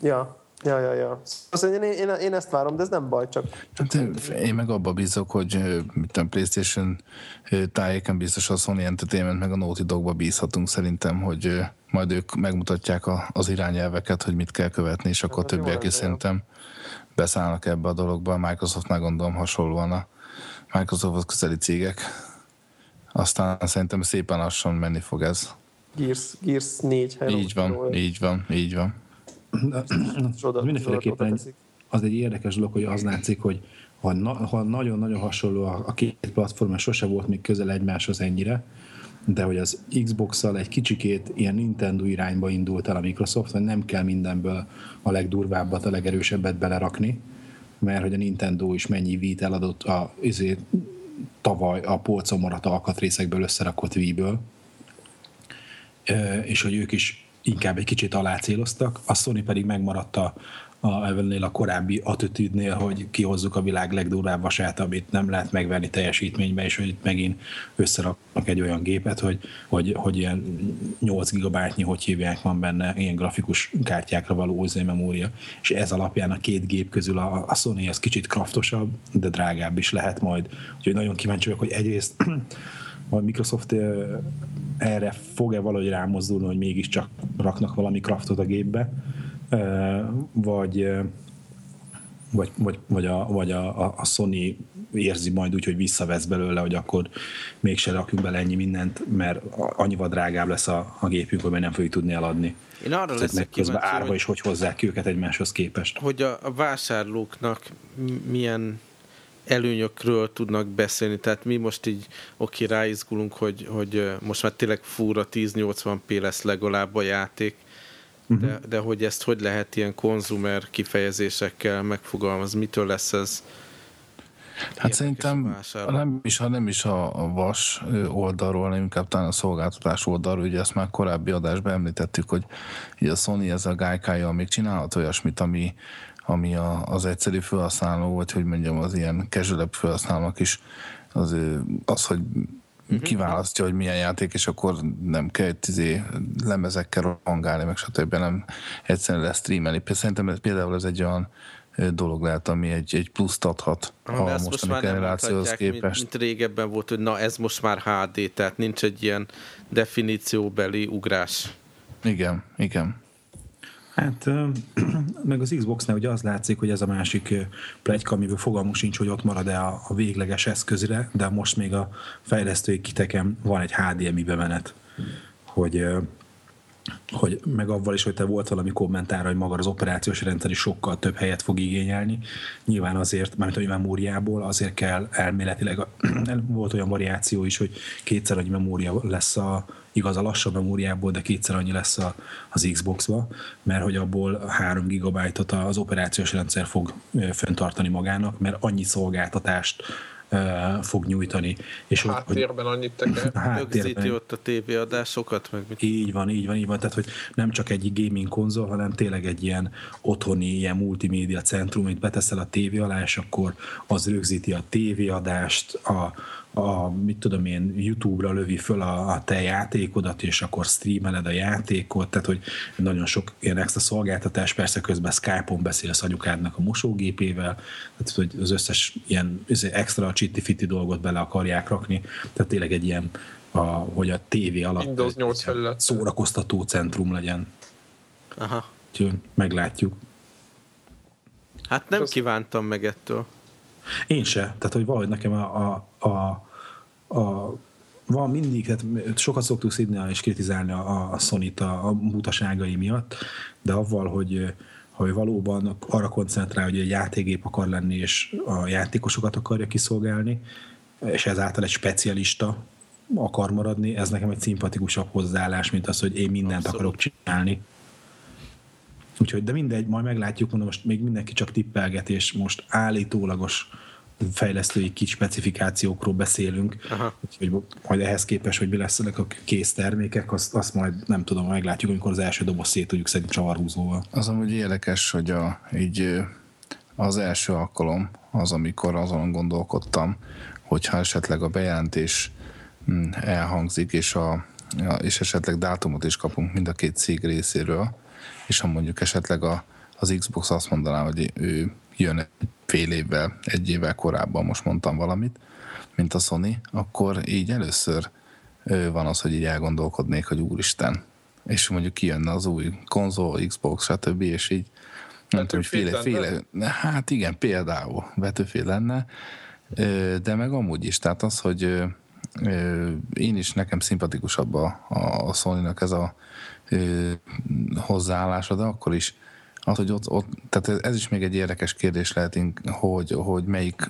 Ja, Ja, ja, ja. Szóval én, én, én, ezt várom, de ez nem baj, csak... Hát én meg abba bízok, hogy mit a PlayStation tájéken biztos a Sony Entertainment meg a Naughty Dogba bízhatunk szerintem, hogy majd ők megmutatják a, az irányelveket, hogy mit kell követni, és akkor többiek is szerintem beszállnak ebbe a dologba. A Microsoftnál gondolom hasonlóan a Microsofthoz közeli cégek. Aztán szerintem szépen lassan menni fog ez. Gears, Gears 4 Így van, így van, így van. Csoda, mindenféleképpen az egy érdekes dolog, hogy az látszik, hogy ha, na, ha nagyon-nagyon hasonló a, a két platform, sose volt még közel egymáshoz ennyire, de hogy az Xbox-szal egy kicsikét ilyen Nintendo irányba indult el a Microsoft, hogy nem kell mindenből a legdurvábbat, a legerősebbet belerakni, mert hogy a Nintendo is mennyi vít eladott a, azért, tavaly a polcon maradt alkatrészekből összerakott Wii-ből, és hogy ők is inkább egy kicsit alácéloztak, a Sony pedig megmaradt a, a, ennél a korábbi attitűdnél, hogy kihozzuk a világ legdurvább vasát, amit nem lehet megverni teljesítménybe, és hogy itt megint összeraknak egy olyan gépet, hogy, hogy, hogy ilyen 8 gigabájtnyi, hogy hívják, van benne ilyen grafikus kártyákra való memória, és ez alapján a két gép közül a, a Sony az kicsit kraftosabb, de drágább is lehet majd. Úgyhogy nagyon kíváncsi vagyok, hogy egyrészt a Microsoft erre fog-e valahogy rámozdulni, hogy mégiscsak raknak valami kraftot a gépbe, vagy, vagy, vagy, vagy, a, vagy a, a Sony érzi majd úgy, hogy visszavesz belőle, hogy akkor mégse rakjuk bele ennyi mindent, mert annyival drágább lesz a, a gépünk, hogy nem fogjuk tudni eladni. Én arra leszek kíváncsi, árba hogy, is hogy hozzák őket egymáshoz képest. Hogy a, a vásárlóknak milyen előnyökről tudnak beszélni. Tehát mi most így oké, ráizgulunk, hogy, hogy most már tényleg fúra 1080p lesz legalább a játék, uh-huh. de, de hogy ezt hogy lehet ilyen konzumer kifejezésekkel megfogalmazni, mitől lesz ez Hát szerintem nem is, ha nem is a, vas oldalról, hanem inkább talán a szolgáltatás oldalról, ugye ezt már korábbi adásban említettük, hogy ugye a Sony ez a gájkája még csinálhat olyasmit, ami, ami a, az egyszerű felhasználó, vagy hogy mondjam, az ilyen casual felhasználók is az, az hogy uh-huh. kiválasztja, hogy milyen játék, és akkor nem kell izé, lemezekkel rongálni, meg stb. nem egyszerűen lesz streamelni. Szerintem például ez egy olyan dolog lehet, ami egy, egy pluszt adhat a mostani most generációhoz képest. Mint, mint régebben volt, hogy na ez most már HD, tehát nincs egy ilyen definícióbeli ugrás. Igen, igen. Hát meg az Xbox-nál ugye az látszik, hogy ez a másik plegyka, amiből fogalmunk sincs, hogy ott marad-e a, végleges eszközre, de most még a fejlesztői kiteken van egy HDMI bemenet, hogy hogy meg avval is, hogy te volt valami kommentára, hogy maga az operációs rendszer is sokkal több helyet fog igényelni. Nyilván azért, mert a memóriából azért kell elméletileg, volt olyan variáció is, hogy kétszer annyi memória lesz a, igaz a lassabb memóriából, de kétszer annyi lesz a, az Xbox-ba, mert hogy abból 3 GB-ot az operációs rendszer fog föntartani magának, mert annyi szolgáltatást fog nyújtani. És háttérben hogy, annyit teker. Rögzíti ott a tévéadásokat, meg mit? Így van, így van, így van. Tehát, hogy nem csak egy gaming konzol, hanem tényleg egy ilyen otthoni, ilyen multimédia centrum, amit beteszel a tévé alá, és akkor az rögzíti a tévéadást, a, a, mit tudom én, YouTube-ra lövi föl a, a te játékodat, és akkor streameled a játékot, tehát hogy nagyon sok ilyen extra szolgáltatás, persze közben Skype-on beszélsz anyukádnak a mosógépével, tehát hogy az összes ilyen extra csitti dolgot bele akarják rakni, tehát tényleg egy ilyen, a, hogy a tévé alatt Windows 8 felület. szórakoztató centrum legyen. Aha. Úgyhogy meglátjuk. Hát nem kívántam meg ettől. Én se. Tehát, hogy valahogy nekem a, a, a, a van mindig, tehát sokat szoktuk szidni és kritizálni a, a Sony-t a, a mutaságai miatt, de avval, hogy, hogy valóban arra koncentrál, hogy egy játékgép akar lenni, és a játékosokat akarja kiszolgálni, és ezáltal egy specialista akar maradni, ez nekem egy szimpatikusabb hozzáállás, mint az, hogy én mindent Abszolút. akarok csinálni. Úgyhogy, de mindegy, majd meglátjuk, mondom, most még mindenki csak tippelget, és most állítólagos fejlesztői kis specifikációkról beszélünk, Aha. úgyhogy majd ehhez képest, hogy mi lesz a kész termékek, azt, azt majd nem tudom, meglátjuk, amikor az első doboz szét tudjuk szedni csavarhúzóval. Az amúgy érdekes, hogy a, így az első alkalom az, amikor azon gondolkodtam, hogyha esetleg a bejelentés hm, elhangzik, és, a, és esetleg dátumot is kapunk mind a két cég részéről, és ha mondjuk esetleg a, az Xbox azt mondaná, hogy ő jön egy fél évvel, egy évvel korábban, most mondtam valamit, mint a Sony, akkor így először van az, hogy így elgondolkodnék, hogy úristen, és mondjuk kijönne az új konzol, Xbox, stb., és így nem tudom, hogy féle, féle, hát igen, például vetőfél lenne, de meg amúgy is, tehát az, hogy én is nekem szimpatikusabb a, a Sony-nak ez a hozzáállása, de akkor is az, hogy ott, ott, tehát ez is még egy érdekes kérdés lehet, hogy, hogy melyik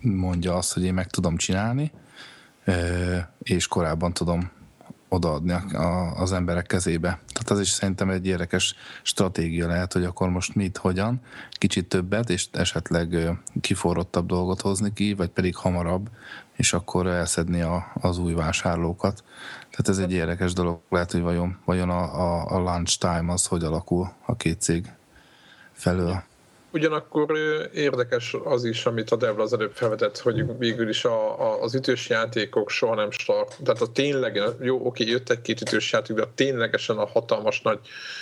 mondja azt, hogy én meg tudom csinálni, és korábban tudom odaadni az emberek kezébe. Tehát az is szerintem egy érdekes stratégia lehet, hogy akkor most mit, hogyan, kicsit többet, és esetleg kiforrottabb dolgot hozni ki, vagy pedig hamarabb, és akkor elszedni a, az új vásárlókat. Tehát ez egy érdekes dolog, lehet, hogy vajon, vajon a, a, a lunch time az hogy alakul a két cég felől. Ugyanakkor érdekes az is, amit a Devla az előbb felvetett, hogy végül is a, a, az ütős játékok soha nem start. Tehát a tényleg, jó, oké, jött egy-két ütős játék, de ténylegesen a hatalmas nagy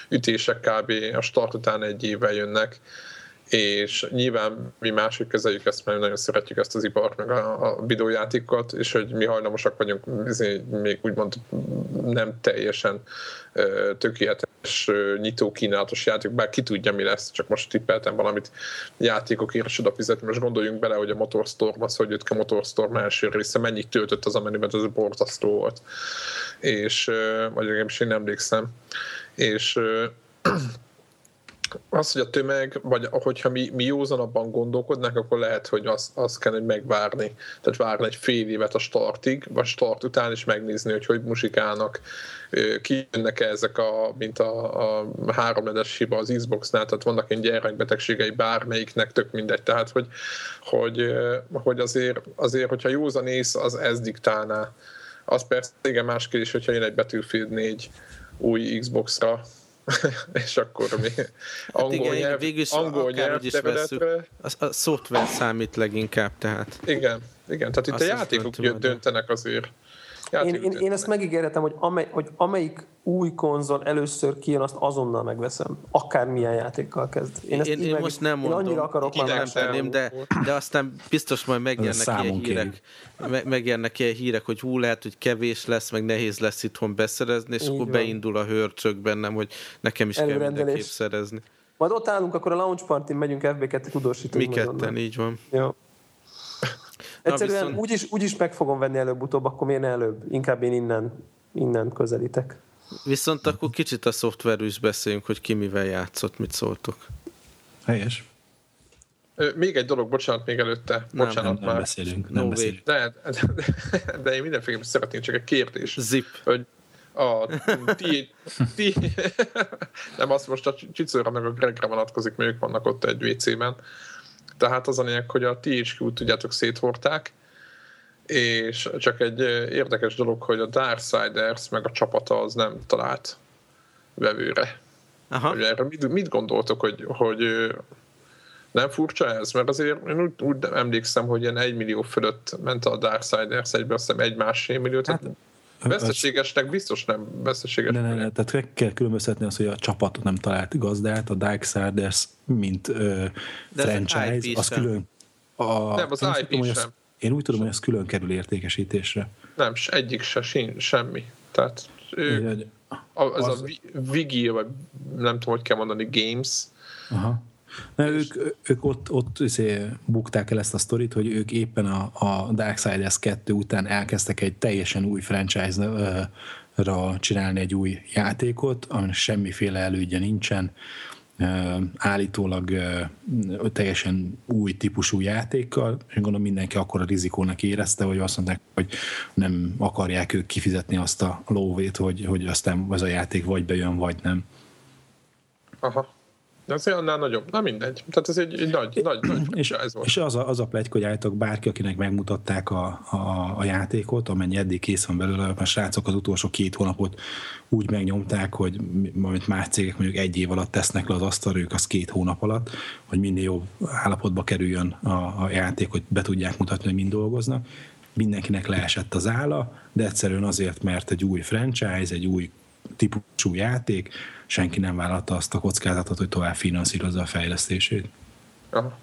ütések kb. a start után egy évvel jönnek és nyilván mi máshogy kezeljük ezt, mert nagyon szeretjük ezt az ipart, meg a, a videójátékokat, és hogy mi hajlamosak vagyunk izé, még úgymond nem teljesen tökéletes nyitó kínálatos játék, bár ki tudja mi lesz, csak most tippeltem valamit játékokért is oda fizetni. Most gondoljunk bele, hogy a Motorstorm az, hogy jött ki a Motorstorm első része, mennyit töltött az amennyiben ez borzasztó volt. És, vagy legalábbis én emlékszem. És az, hogy a tömeg, vagy hogyha mi, mi józanabban gondolkodnánk, akkor lehet, hogy azt az kell, hogy megvárni. Tehát várni egy fél évet a startig, vagy start után is megnézni, hogy hogy musikálnak, kijönnek-e ezek a, mint a, a háromledes hiba az Xbox-nál, tehát vannak ilyen gyermekbetegségei bármelyiknek, tök mindegy. Tehát, hogy, hogy, hogy azért, azért, hogyha józanész, az ez diktálná. Az persze igen más kérdés, hogyha jön egy Battlefield 4 új Xbox-ra, és akkor mi angol hát igen, nyelv, végülis angol nyelv is veszük, a, a szoftver számít leginkább, tehát. Igen, Igen, tehát itt Azt a is játékok döntenek azért. Én, én, én ezt megígérhetem, hogy, amely, hogy amelyik új konzol először kijön, azt azonnal megveszem. Akármilyen játékkal kezd. Én, ezt én, én meg- most nem Én mondom, annyira akarok már nem tenném, de, de aztán biztos majd megjelennek ilyen hírek, me, megjelennek ilyen hírek, hogy hú, lehet, hogy kevés lesz, meg nehéz lesz itthon beszerezni, és Így akkor van. beindul a hörcsök bennem, hogy nekem is kell mindenképp szerezni. Majd ott állunk, akkor a launch party megyünk FB2 tudósítunk. Mi ketten, így van. Jó. Egyszerűen viszont- úgyis, úgyis meg fogom venni előbb-utóbb, akkor miért ne előbb? Inkább én innen, innen közelítek. Viszont akkor kicsit a szoftverről is beszéljünk, hogy ki mivel játszott, mit szóltok. Helyes? Még egy dolog, bocsánat, még előtte. Nem, Nem, Bocsánat nem már. beszélünk. No Nem way. beszélünk. De, de, de én mindenféleképpen szeretném csak egy kérdés. Zip. hogy a ti, ti nem, azt most a Csicóra meg a Gregre vonatkozik, mert ők vannak ott egy WC-ben. Tehát az a lényeg, hogy a THQ-t tudjátok széthorták, és csak egy ö, érdekes dolog, hogy a Darksiders meg a csapata az nem talált vevőre. Aha. Hogy erre mit, mit gondoltok, hogy, hogy ö, nem furcsa ez? Mert azért én úgy, úgy emlékszem, hogy ilyen egy millió fölött ment a Darksiders egybe, azt hiszem egy másfél millió, tehát Hát, veszteségesnek biztos nem veszteséges. Ne, ne, ne, tehát meg kell különböztetni azt, hogy a csapat nem talált gazdát, a Darksiders, mint ö, De franchise, az sem. külön... A, Nem, az én úgy IP tudom, hogy sem. az- Én úgy tudom, hogy ez külön kerül értékesítésre. Nem, s egyik se, sin, semmi. Tehát ő, Úgyhogy- a, ez az- a Vi- Vigi, vagy nem tudom, hogy kell mondani, Games, Aha. Na, ők, ők ott, ott izé, bukták el ezt a sztorit, hogy ők éppen a, a Darksiders 2 után elkezdtek egy teljesen új franchise-ra csinálni egy új játékot, aminek semmiféle elődje nincsen, állítólag teljesen új típusú játékkal, és gondolom mindenki akkor a rizikónak érezte, hogy azt mondták, hogy nem akarják ők kifizetni azt a lóvét, hogy, hogy aztán ez a játék vagy bejön, vagy nem. Aha. De azért annál nagyobb. Na mindegy. Tehát ez egy, egy nagy, nagy, nagy És, ez volt. és az a, az a plegy, hogy állítok bárki, akinek megmutatták a, a, a játékot, amennyi eddig kész van belőle, a srácok az utolsó két hónapot úgy megnyomták, hogy amit más cégek mondjuk egy év alatt tesznek le az asztalra, ők az két hónap alatt, hogy minél jobb állapotba kerüljön a, a játék, hogy be tudják mutatni, hogy mind dolgoznak. Mindenkinek leesett az álla, de egyszerűen azért, mert egy új franchise, egy új típusú játék, senki nem vállalta azt a kockázatot, hogy tovább finanszírozza a fejlesztését. Aha.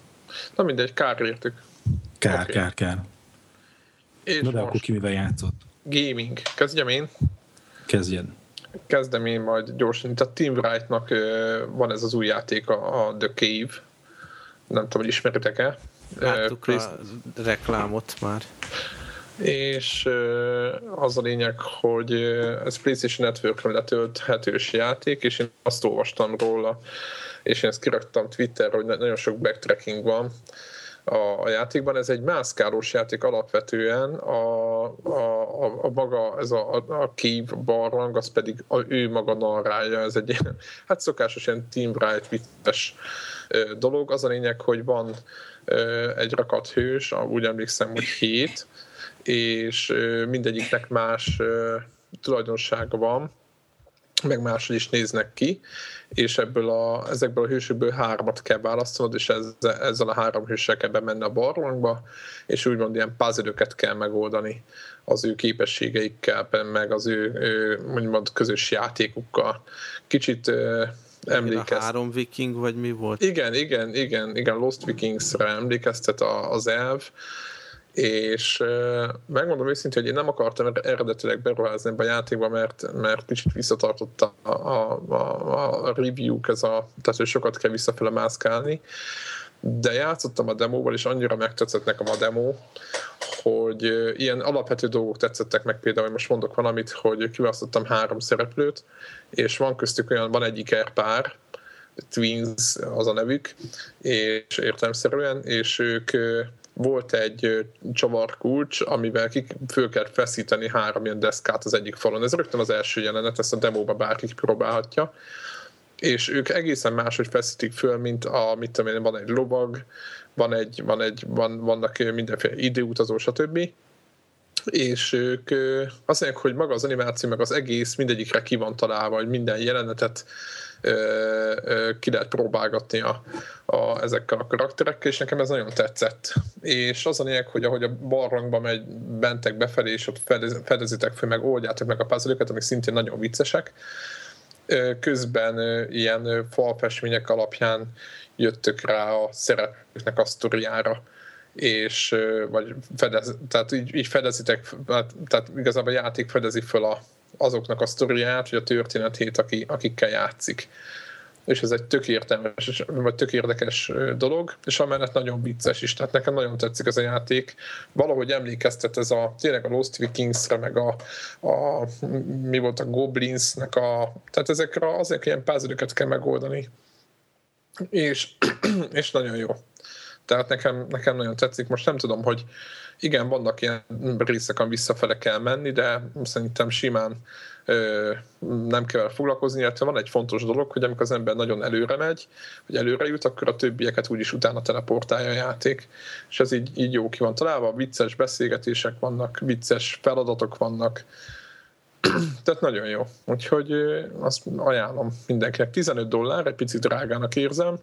Na mindegy, kár értük. Kár, Oké. kár, kár. És Na de most akkor ki mivel játszott? gaming. Kezdjem én? Kezdjed. Kezdem én majd gyorsan. Itt a Team Wright-nak van ez az új játék, a, The Cave. Nem tudom, hogy ismeritek-e. Láttuk Play- a reklámot már. És az a lényeg, hogy ez PlayStation Network-ről letölthetős játék, és én azt olvastam róla, és én ezt kiraktam Twitterre, hogy na- nagyon sok backtracking van a, a játékban. Ez egy mászkálós játék alapvetően, a, a, a, a maga, ez a, a, Cave barlang, az pedig a, ő maga narrálja, ez egy ilyen, hát szokásos ilyen Team Bright vicces ö, dolog. Az a lényeg, hogy van egy rakat hős, úgy emlékszem, hogy hét, és mindegyiknek más tulajdonsága van, meg máshogy is néznek ki, és ebből a, ezekből a hősökből hármat kell választanod, és ezzel, ezzel a három hőssel kell bemenni a barlangba, és úgymond ilyen puzzle kell megoldani az ő képességeikkel, meg az ő, ő úgymond közös játékukkal. Kicsit ö, A emlékeztet. három viking, vagy mi volt? Igen, igen, igen, igen, Lost Vikings-re emlékeztet az elv, és megmondom őszintén, hogy én nem akartam er- eredetileg beruházni ebbe a játékba, mert, mert kicsit visszatartott a, a, a, a review-k, ez a, tehát hogy sokat kell visszafele mászkálni, de játszottam a demóval, és annyira megtetszett nekem a demo, hogy ilyen alapvető dolgok tetszettek meg, például most mondok valamit, hogy kiválasztottam három szereplőt, és van köztük olyan, van egy ikerpár, Twins az a nevük, és értelemszerűen, és ők volt egy csavarkulcs, amivel ki föl kell feszíteni három ilyen deszkát az egyik falon. Ez rögtön az első jelenet, ezt a demóba bárki kipróbálhatja. És ők egészen máshogy feszítik föl, mint a, mit tudom én, van egy lovag, van egy, van egy, van, vannak mindenféle időutazó, stb és ők azt mondják, hogy maga az animáció, meg az egész mindegyikre ki van találva, hogy minden jelenetet ki lehet próbálgatni a, a, ezekkel a karakterekkel, és nekem ez nagyon tetszett. És az a lényeg, hogy ahogy a barlangba megy bentek befelé, és ott fedez, fedezitek fel, meg oldjátok meg a puzzle amik szintén nagyon viccesek, közben ilyen falfestmények alapján jöttök rá a szereplőknek a sztoriára, és vagy fedez, tehát így, így fedezitek, hát, tehát igazából a játék fedezi föl a, azoknak a sztoriát, vagy a történetét, aki, akikkel játszik. És ez egy tök értelmes, vagy tök érdekes dolog, és amellett nagyon vicces is, tehát nekem nagyon tetszik ez a játék. Valahogy emlékeztet ez a, tényleg a Lost Vikingsre, meg a, a mi volt a Goblinsnek a, tehát ezekre azért ilyen puzzle kell megoldani. És, és nagyon jó. Tehát nekem, nekem nagyon tetszik. Most nem tudom, hogy igen, vannak ilyen részek, ami visszafele kell menni, de szerintem simán ö, nem kell foglalkozni, illetve van egy fontos dolog, hogy amikor az ember nagyon előre megy, vagy előre jut, akkor a többieket úgyis utána teleportálja a játék. És ez így, így jó ki van találva, vicces beszélgetések vannak, vicces feladatok vannak, tehát nagyon jó. Úgyhogy azt ajánlom mindenkinek. 15 dollár, egy picit drágának érzem,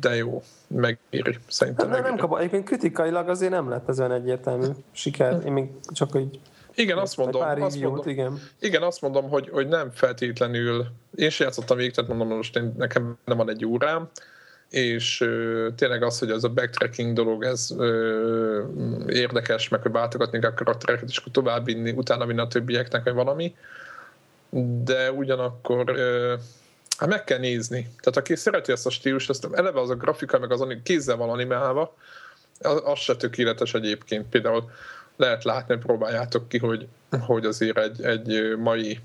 de jó, megéri, szerintem hát, megéri. Nem kap, egyébként kritikailag azért nem lett ez olyan egyértelmű siker, én még csak így igen, azt mondom, pár azt mondom, igen. igen, azt mondom, hogy, hogy nem feltétlenül, én sem játszottam végig, tehát mondom, most én, nekem nem van egy órám, és ö, tényleg az, hogy az a backtracking dolog, ez ö, érdekes, meg hogy váltogatni a karaktereket, és akkor tovább vinni, utána vinni a többieknek, vagy valami, de ugyanakkor ö, Hát meg kell nézni. Tehát aki szereti ezt a stílust, azt eleve az a grafika, meg az kézzel van animálva, az, az se tökéletes egyébként. Például lehet látni, próbáljátok ki, hogy, hogy azért egy, egy mai,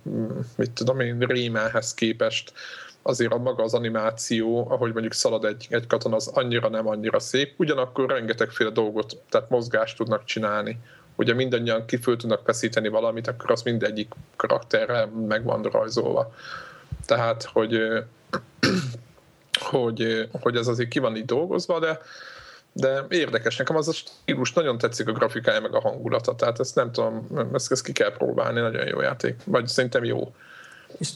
mit tudom én, rémáhez képest azért a maga az animáció, ahogy mondjuk szalad egy, egy katona, az annyira nem annyira szép, ugyanakkor rengetegféle dolgot, tehát mozgást tudnak csinálni. Ugye mindannyian kifül tudnak feszíteni valamit, akkor az mindegyik karakterre meg van rajzolva. Tehát, hogy, hogy, hogy ez azért ki van így dolgozva, de, de érdekes. Nekem az a stílus nagyon tetszik a grafikája, meg a hangulata, tehát ezt nem tudom, ezt, ezt ki kell próbálni, nagyon jó játék. Vagy szerintem jó.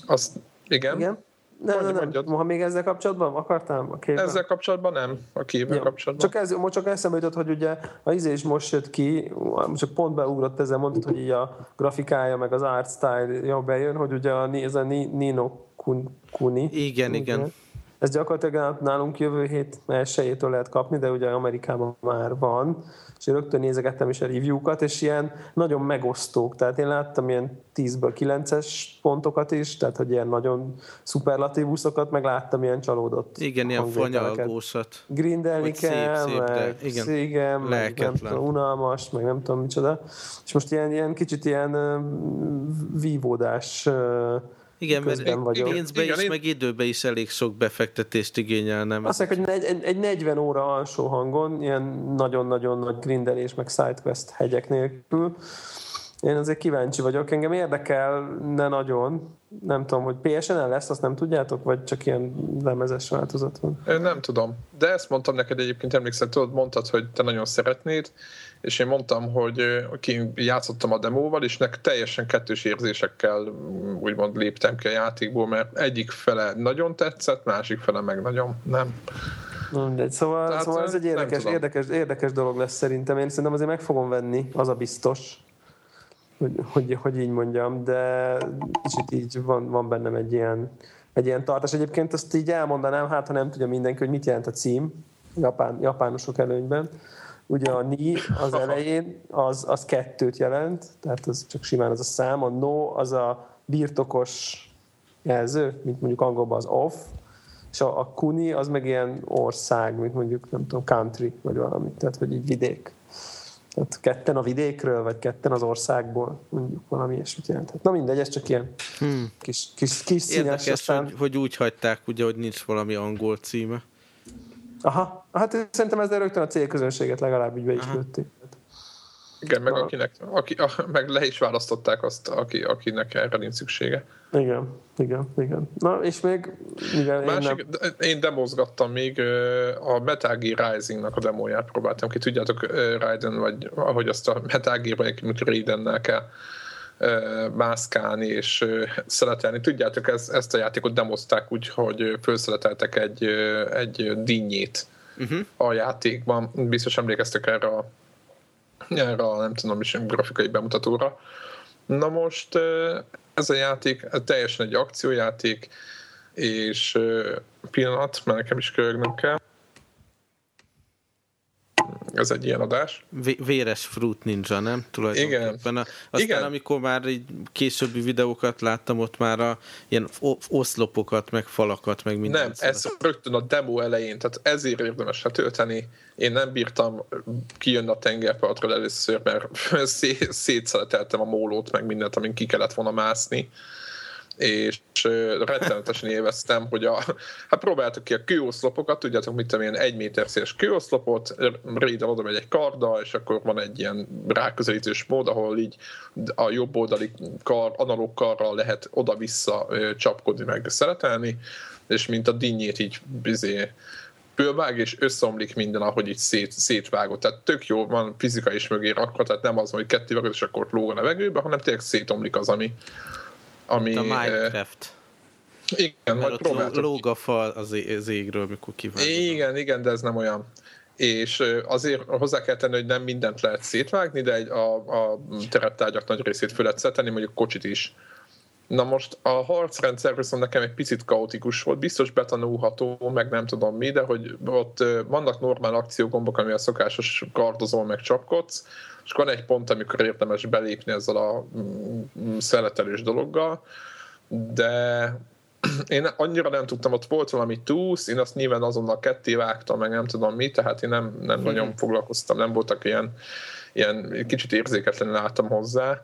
Azt, igen? Igen? Nem, nem, nem. Ha még ezzel kapcsolatban akartál a képben? Ezzel kapcsolatban nem, a képben ja. kapcsolatban. Csak, ez, most csak eszembe jutott, hogy ugye a izé is most jött ki, csak pont beugrott ezzel, mondtad, hogy így a grafikája, meg az art style jó bejön, hogy ugye a, ez a Nino Kuni. Igen, igen. Ez gyakorlatilag nálunk jövő hét elsőjétől lehet kapni, de ugye Amerikában már van, és én rögtön nézegettem is a review-kat, és ilyen nagyon megosztók, tehát én láttam ilyen 10-ből 9-es pontokat is, tehát hogy ilyen nagyon szuperlatívuszokat, meg láttam ilyen csalódott Igen, ilyen fanyalgósat. Grindelni kell, szép, szép, meg, de igen, igen meg nem tudom, unalmas, meg nem tudom micsoda. És most ilyen, ilyen kicsit ilyen vívódás igen, mert vagyok. pénzbe is, én... meg időbe is elég sok befektetést igényel, nem? Azt mondják, hogy egy, egy 40 óra alsó hangon, ilyen nagyon-nagyon nagy grindelés, meg sidequest hegyek nélkül. Én azért kíváncsi vagyok. Engem érdekelne nagyon. Nem tudom, hogy PSN-en lesz, azt nem tudjátok? Vagy csak ilyen lemezes változat van? Én nem tudom. De ezt mondtam neked egyébként, emlékszel, tudod, mondtad, hogy te nagyon szeretnéd, és én mondtam, hogy ki játszottam a demóval, és nek teljesen kettős érzésekkel úgymond léptem ki a játékból, mert egyik fele nagyon tetszett, másik fele meg nagyon nem. De szóval, Tehát szóval ez egy érdekes, érdekes, érdekes dolog lesz szerintem. Én szerintem azért meg fogom venni, az a biztos, hogy, hogy, hogy így mondjam, de kicsit így van, van bennem egy ilyen, egy ilyen tartás. Egyébként azt így elmondanám, hát ha nem tudja mindenki, hogy mit jelent a cím, japán, japánosok előnyben Ugye a ni az elején az, az kettőt jelent, tehát az csak simán az a szám. A no az a birtokos jelző, mint mondjuk angolban az off, és a, a kuni az meg ilyen ország, mint mondjuk, nem tudom, country, vagy valami, tehát hogy így vidék. Tehát ketten a vidékről, vagy ketten az országból, mondjuk valami ilyesmit jelenthet. Na mindegy, ez csak ilyen hmm. kis, kis, kis színes. Érdekes, aztán... hogy, hogy úgy hagyták, ugye, hogy nincs valami angol címe. Aha, hát szerintem ezzel rögtön a célközönséget legalább így be is lőtték. Igen, meg, akinek, aki, a, meg le is választották azt, aki, akinek erre nincs szüksége. Igen, igen, igen. Na, és még... Igen, Másik, én, nem... én demozgattam még a Metal Gear Rising-nak a demóját próbáltam ki. Tudjátok, Raiden, vagy ahogy azt a Metal Gear-ben Raiden-nel kell mászkálni és szeletelni. Tudjátok, ez, ezt a játékot demozták úgy, hogy felszeleteltek egy, egy dinnyét uh-huh. a játékban. Biztos emlékeztek erre a, erre a nem tudom is, grafikai bemutatóra. Na most ez a játék ez teljesen egy akciójáték, és pillanat, mert nekem is körögnöm kell ez egy ilyen adás. V- véres Fruit Ninja, nem? Tulajdonképpen. Igen. A, aztán Igen. amikor már így későbbi videókat láttam, ott már a ilyen oszlopokat, meg falakat, meg minden. Nem, ez rögtön a demo elején, tehát ezért érdemes letölteni. Én nem bírtam kijönni a tengerpartról először, mert szétszeleteltem a mólót, meg mindent, amin ki kellett volna mászni és rettenetesen élveztem, hogy a, hát próbáltuk ki a kőoszlopokat, tudjátok, mit tudom, ilyen egy méter széles kőoszlopot, Raidel oda megy egy karda, és akkor van egy ilyen ráközelítős mód, ahol így a jobb oldali kar, analóg karral lehet oda-vissza csapkodni, meg szeretelni, és mint a dinnyét így bizé bővág, és összeomlik minden, ahogy így szét, szétvágott. Tehát tök jó, van fizika is mögé rakva, tehát nem az, hogy kettő és akkor lóg a levegőbe, hanem tényleg szétomlik az, ami, ami, a Minecraft. Igen, Mert majd próbáltuk. lóg a fal az, az égről, mikor kívánok. Igen, igen, de ez nem olyan. És azért hozzá kell tenni, hogy nem mindent lehet szétvágni, de egy, a, a terettárgyak nagy részét föl lehet szetenni, mondjuk kocsit is. Na most a harcrendszer viszont nekem egy picit kaotikus volt, biztos betanulható, meg nem tudom mi, de hogy ott vannak normál akciógombok, ami a szokásos kardozol, meg csapkodsz, és van egy pont, amikor érdemes belépni ezzel a mm, szeletelős dologgal, de én annyira nem tudtam, ott volt valami túsz, én azt nyilván azonnal ketté vágtam, meg nem tudom mi, tehát én nem, nem mm-hmm. nagyon foglalkoztam, nem voltak ilyen, ilyen kicsit érzéketlenül álltam hozzá,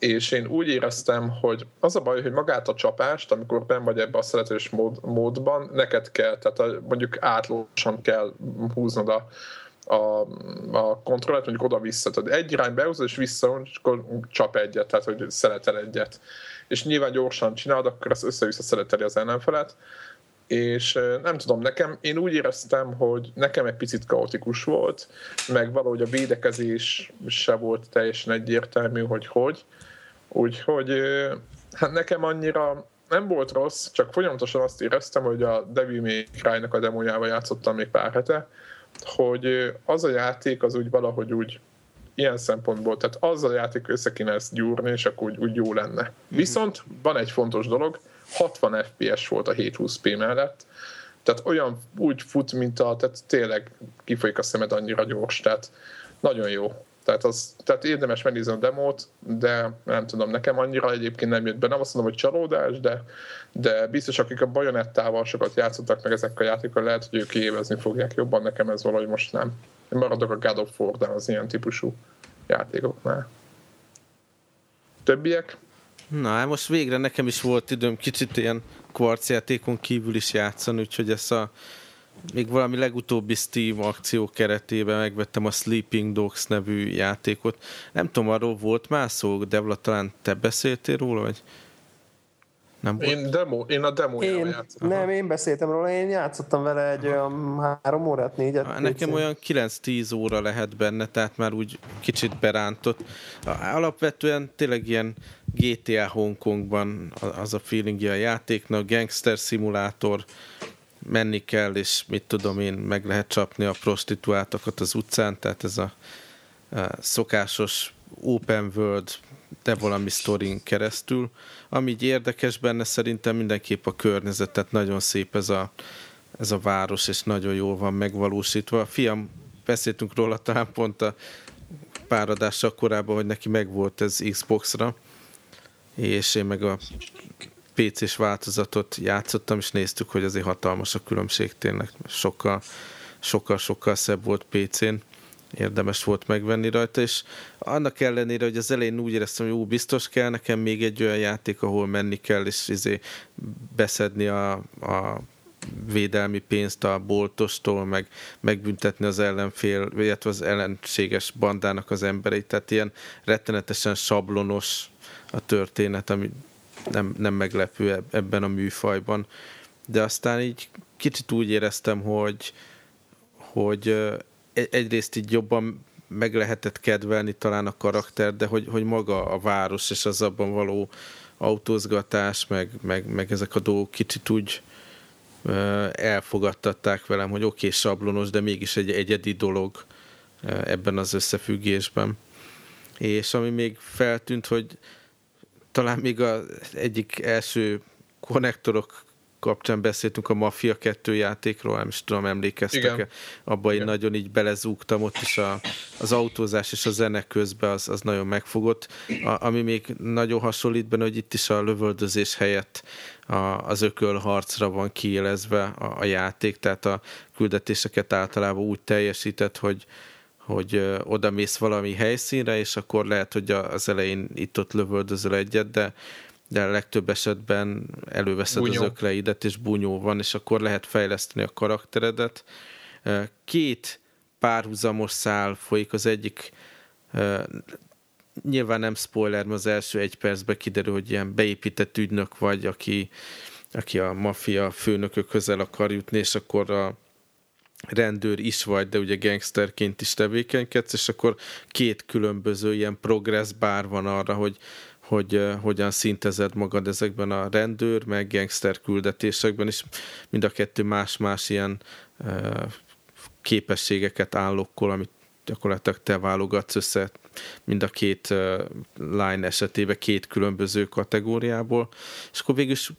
és én úgy éreztem, hogy az a baj, hogy magát a csapást, amikor ben vagy ebbe a szeretős mód, módban, neked kell, tehát a, mondjuk átlósan kell húznod a, a, a kontrollert, mondjuk oda-vissza. Tehát egy irány behúzod, és vissza, és akkor csap egyet, tehát hogy szeletel egyet. És nyilván gyorsan csinálod, akkor ezt össze-vissza szeleteli az ellenfelet. És nem tudom, nekem, én úgy éreztem, hogy nekem egy picit kaotikus volt, meg valahogy a védekezés se volt teljesen egyértelmű, hogy hogy. Úgyhogy hát nekem annyira nem volt rossz, csak folyamatosan azt éreztem, hogy a Devil May Cry-nak a demójával játszottam még pár hete, hogy az a játék az úgy valahogy úgy ilyen szempontból, tehát az a játék össze kéne ezt gyúrni, és akkor úgy, úgy jó lenne. Mhm. Viszont van egy fontos dolog, 60 FPS volt a 720p mellett, tehát olyan úgy fut, mint a, tehát tényleg kifolyik a szemed annyira gyors, tehát nagyon jó. Tehát, az, tehát érdemes megnézni a demót, de nem tudom, nekem annyira egyébként nem jött be. Nem azt mondom, hogy csalódás, de, de biztos, akik a bajonettával sokat játszottak meg ezekkel a játékkal, lehet, hogy ők évezni fogják jobban, nekem ez valahogy most nem. Én maradok a God of war az ilyen típusú játékoknál. Többiek? Na, hát most végre nekem is volt időm kicsit ilyen kvarcjátékon kívül is játszani, úgyhogy ezt a még valami legutóbbi Steam akció keretében megvettem a Sleeping Dogs nevű játékot. Nem tudom, arról volt már szó, Devla, talán te beszéltél róla, vagy? Nem volt? Én, demo, én a demo én, játszottam. Nem, én beszéltem róla, én játszottam vele egy olyan három órát, négyet. Nekem négyszín. olyan 9-10 óra lehet benne, tehát már úgy kicsit berántott. Alapvetően tényleg ilyen GTA Hongkongban az a feelingje a játéknak, gangster szimulátor, menni kell, és mit tudom én, meg lehet csapni a prostituáltakat az utcán, tehát ez a, a szokásos open world, de valami sztorin keresztül. Ami így érdekes benne szerintem mindenképp a környezet, tehát nagyon szép ez a, ez a város, és nagyon jól van megvalósítva. A fiam, beszéltünk róla talán pont a páradással korábban, hogy neki megvolt ez Xbox-ra, és én meg a PC-s változatot játszottam, és néztük, hogy azért hatalmas a különbség tényleg. Sokkal, sokkal, sokkal szebb volt PC-n érdemes volt megvenni rajta, és annak ellenére, hogy az elején úgy éreztem, hogy jó, biztos kell nekem még egy olyan játék, ahol menni kell, és izé beszedni a, a védelmi pénzt a boltostól, meg megbüntetni az ellenfél, illetve az ellenséges bandának az embereit. Tehát ilyen rettenetesen sablonos a történet, ami nem, nem meglepő ebben a műfajban. De aztán így kicsit úgy éreztem, hogy, hogy egyrészt így jobban meg lehetett kedvelni talán a karakter, de hogy, hogy maga a város és az abban való autózgatás, meg, meg, meg ezek a dolgok kicsit úgy elfogadtatták velem, hogy oké, okay, sablonos, de mégis egy egyedi dolog ebben az összefüggésben. És ami még feltűnt, hogy talán még az egyik első konnektorok kapcsán beszéltünk a Mafia 2 játékról, nem is tudom, emlékeztek-e, abban én nagyon így belezúgtam, ott is a, az autózás és a zene közben az, az nagyon megfogott. A, ami még nagyon hasonlít benne, hogy itt is a lövöldözés helyett a, az ökölharcra van kiélezve a, a játék, tehát a küldetéseket általában úgy teljesített, hogy, hogy oda mész valami helyszínre, és akkor lehet, hogy az elején itt-ott lövöldözöl egyet, de de a legtöbb esetben előveszed bunyó. az ökleidet, és bunyó van, és akkor lehet fejleszteni a karakteredet. Két párhuzamos szál folyik, az egyik nyilván nem spoiler, mert az első egy percben kiderül, hogy ilyen beépített ügynök vagy, aki, aki a maffia főnökök közel akar jutni, és akkor a rendőr is vagy, de ugye gangsterként is tevékenykedsz, és akkor két különböző ilyen progress bár van arra, hogy hogy uh, hogyan szintezed magad ezekben a rendőr, meg gangster küldetésekben, és mind a kettő más-más ilyen uh, képességeket állokkol, amit gyakorlatilag te válogatsz össze mind a két uh, line esetében két különböző kategóriából, és akkor végül is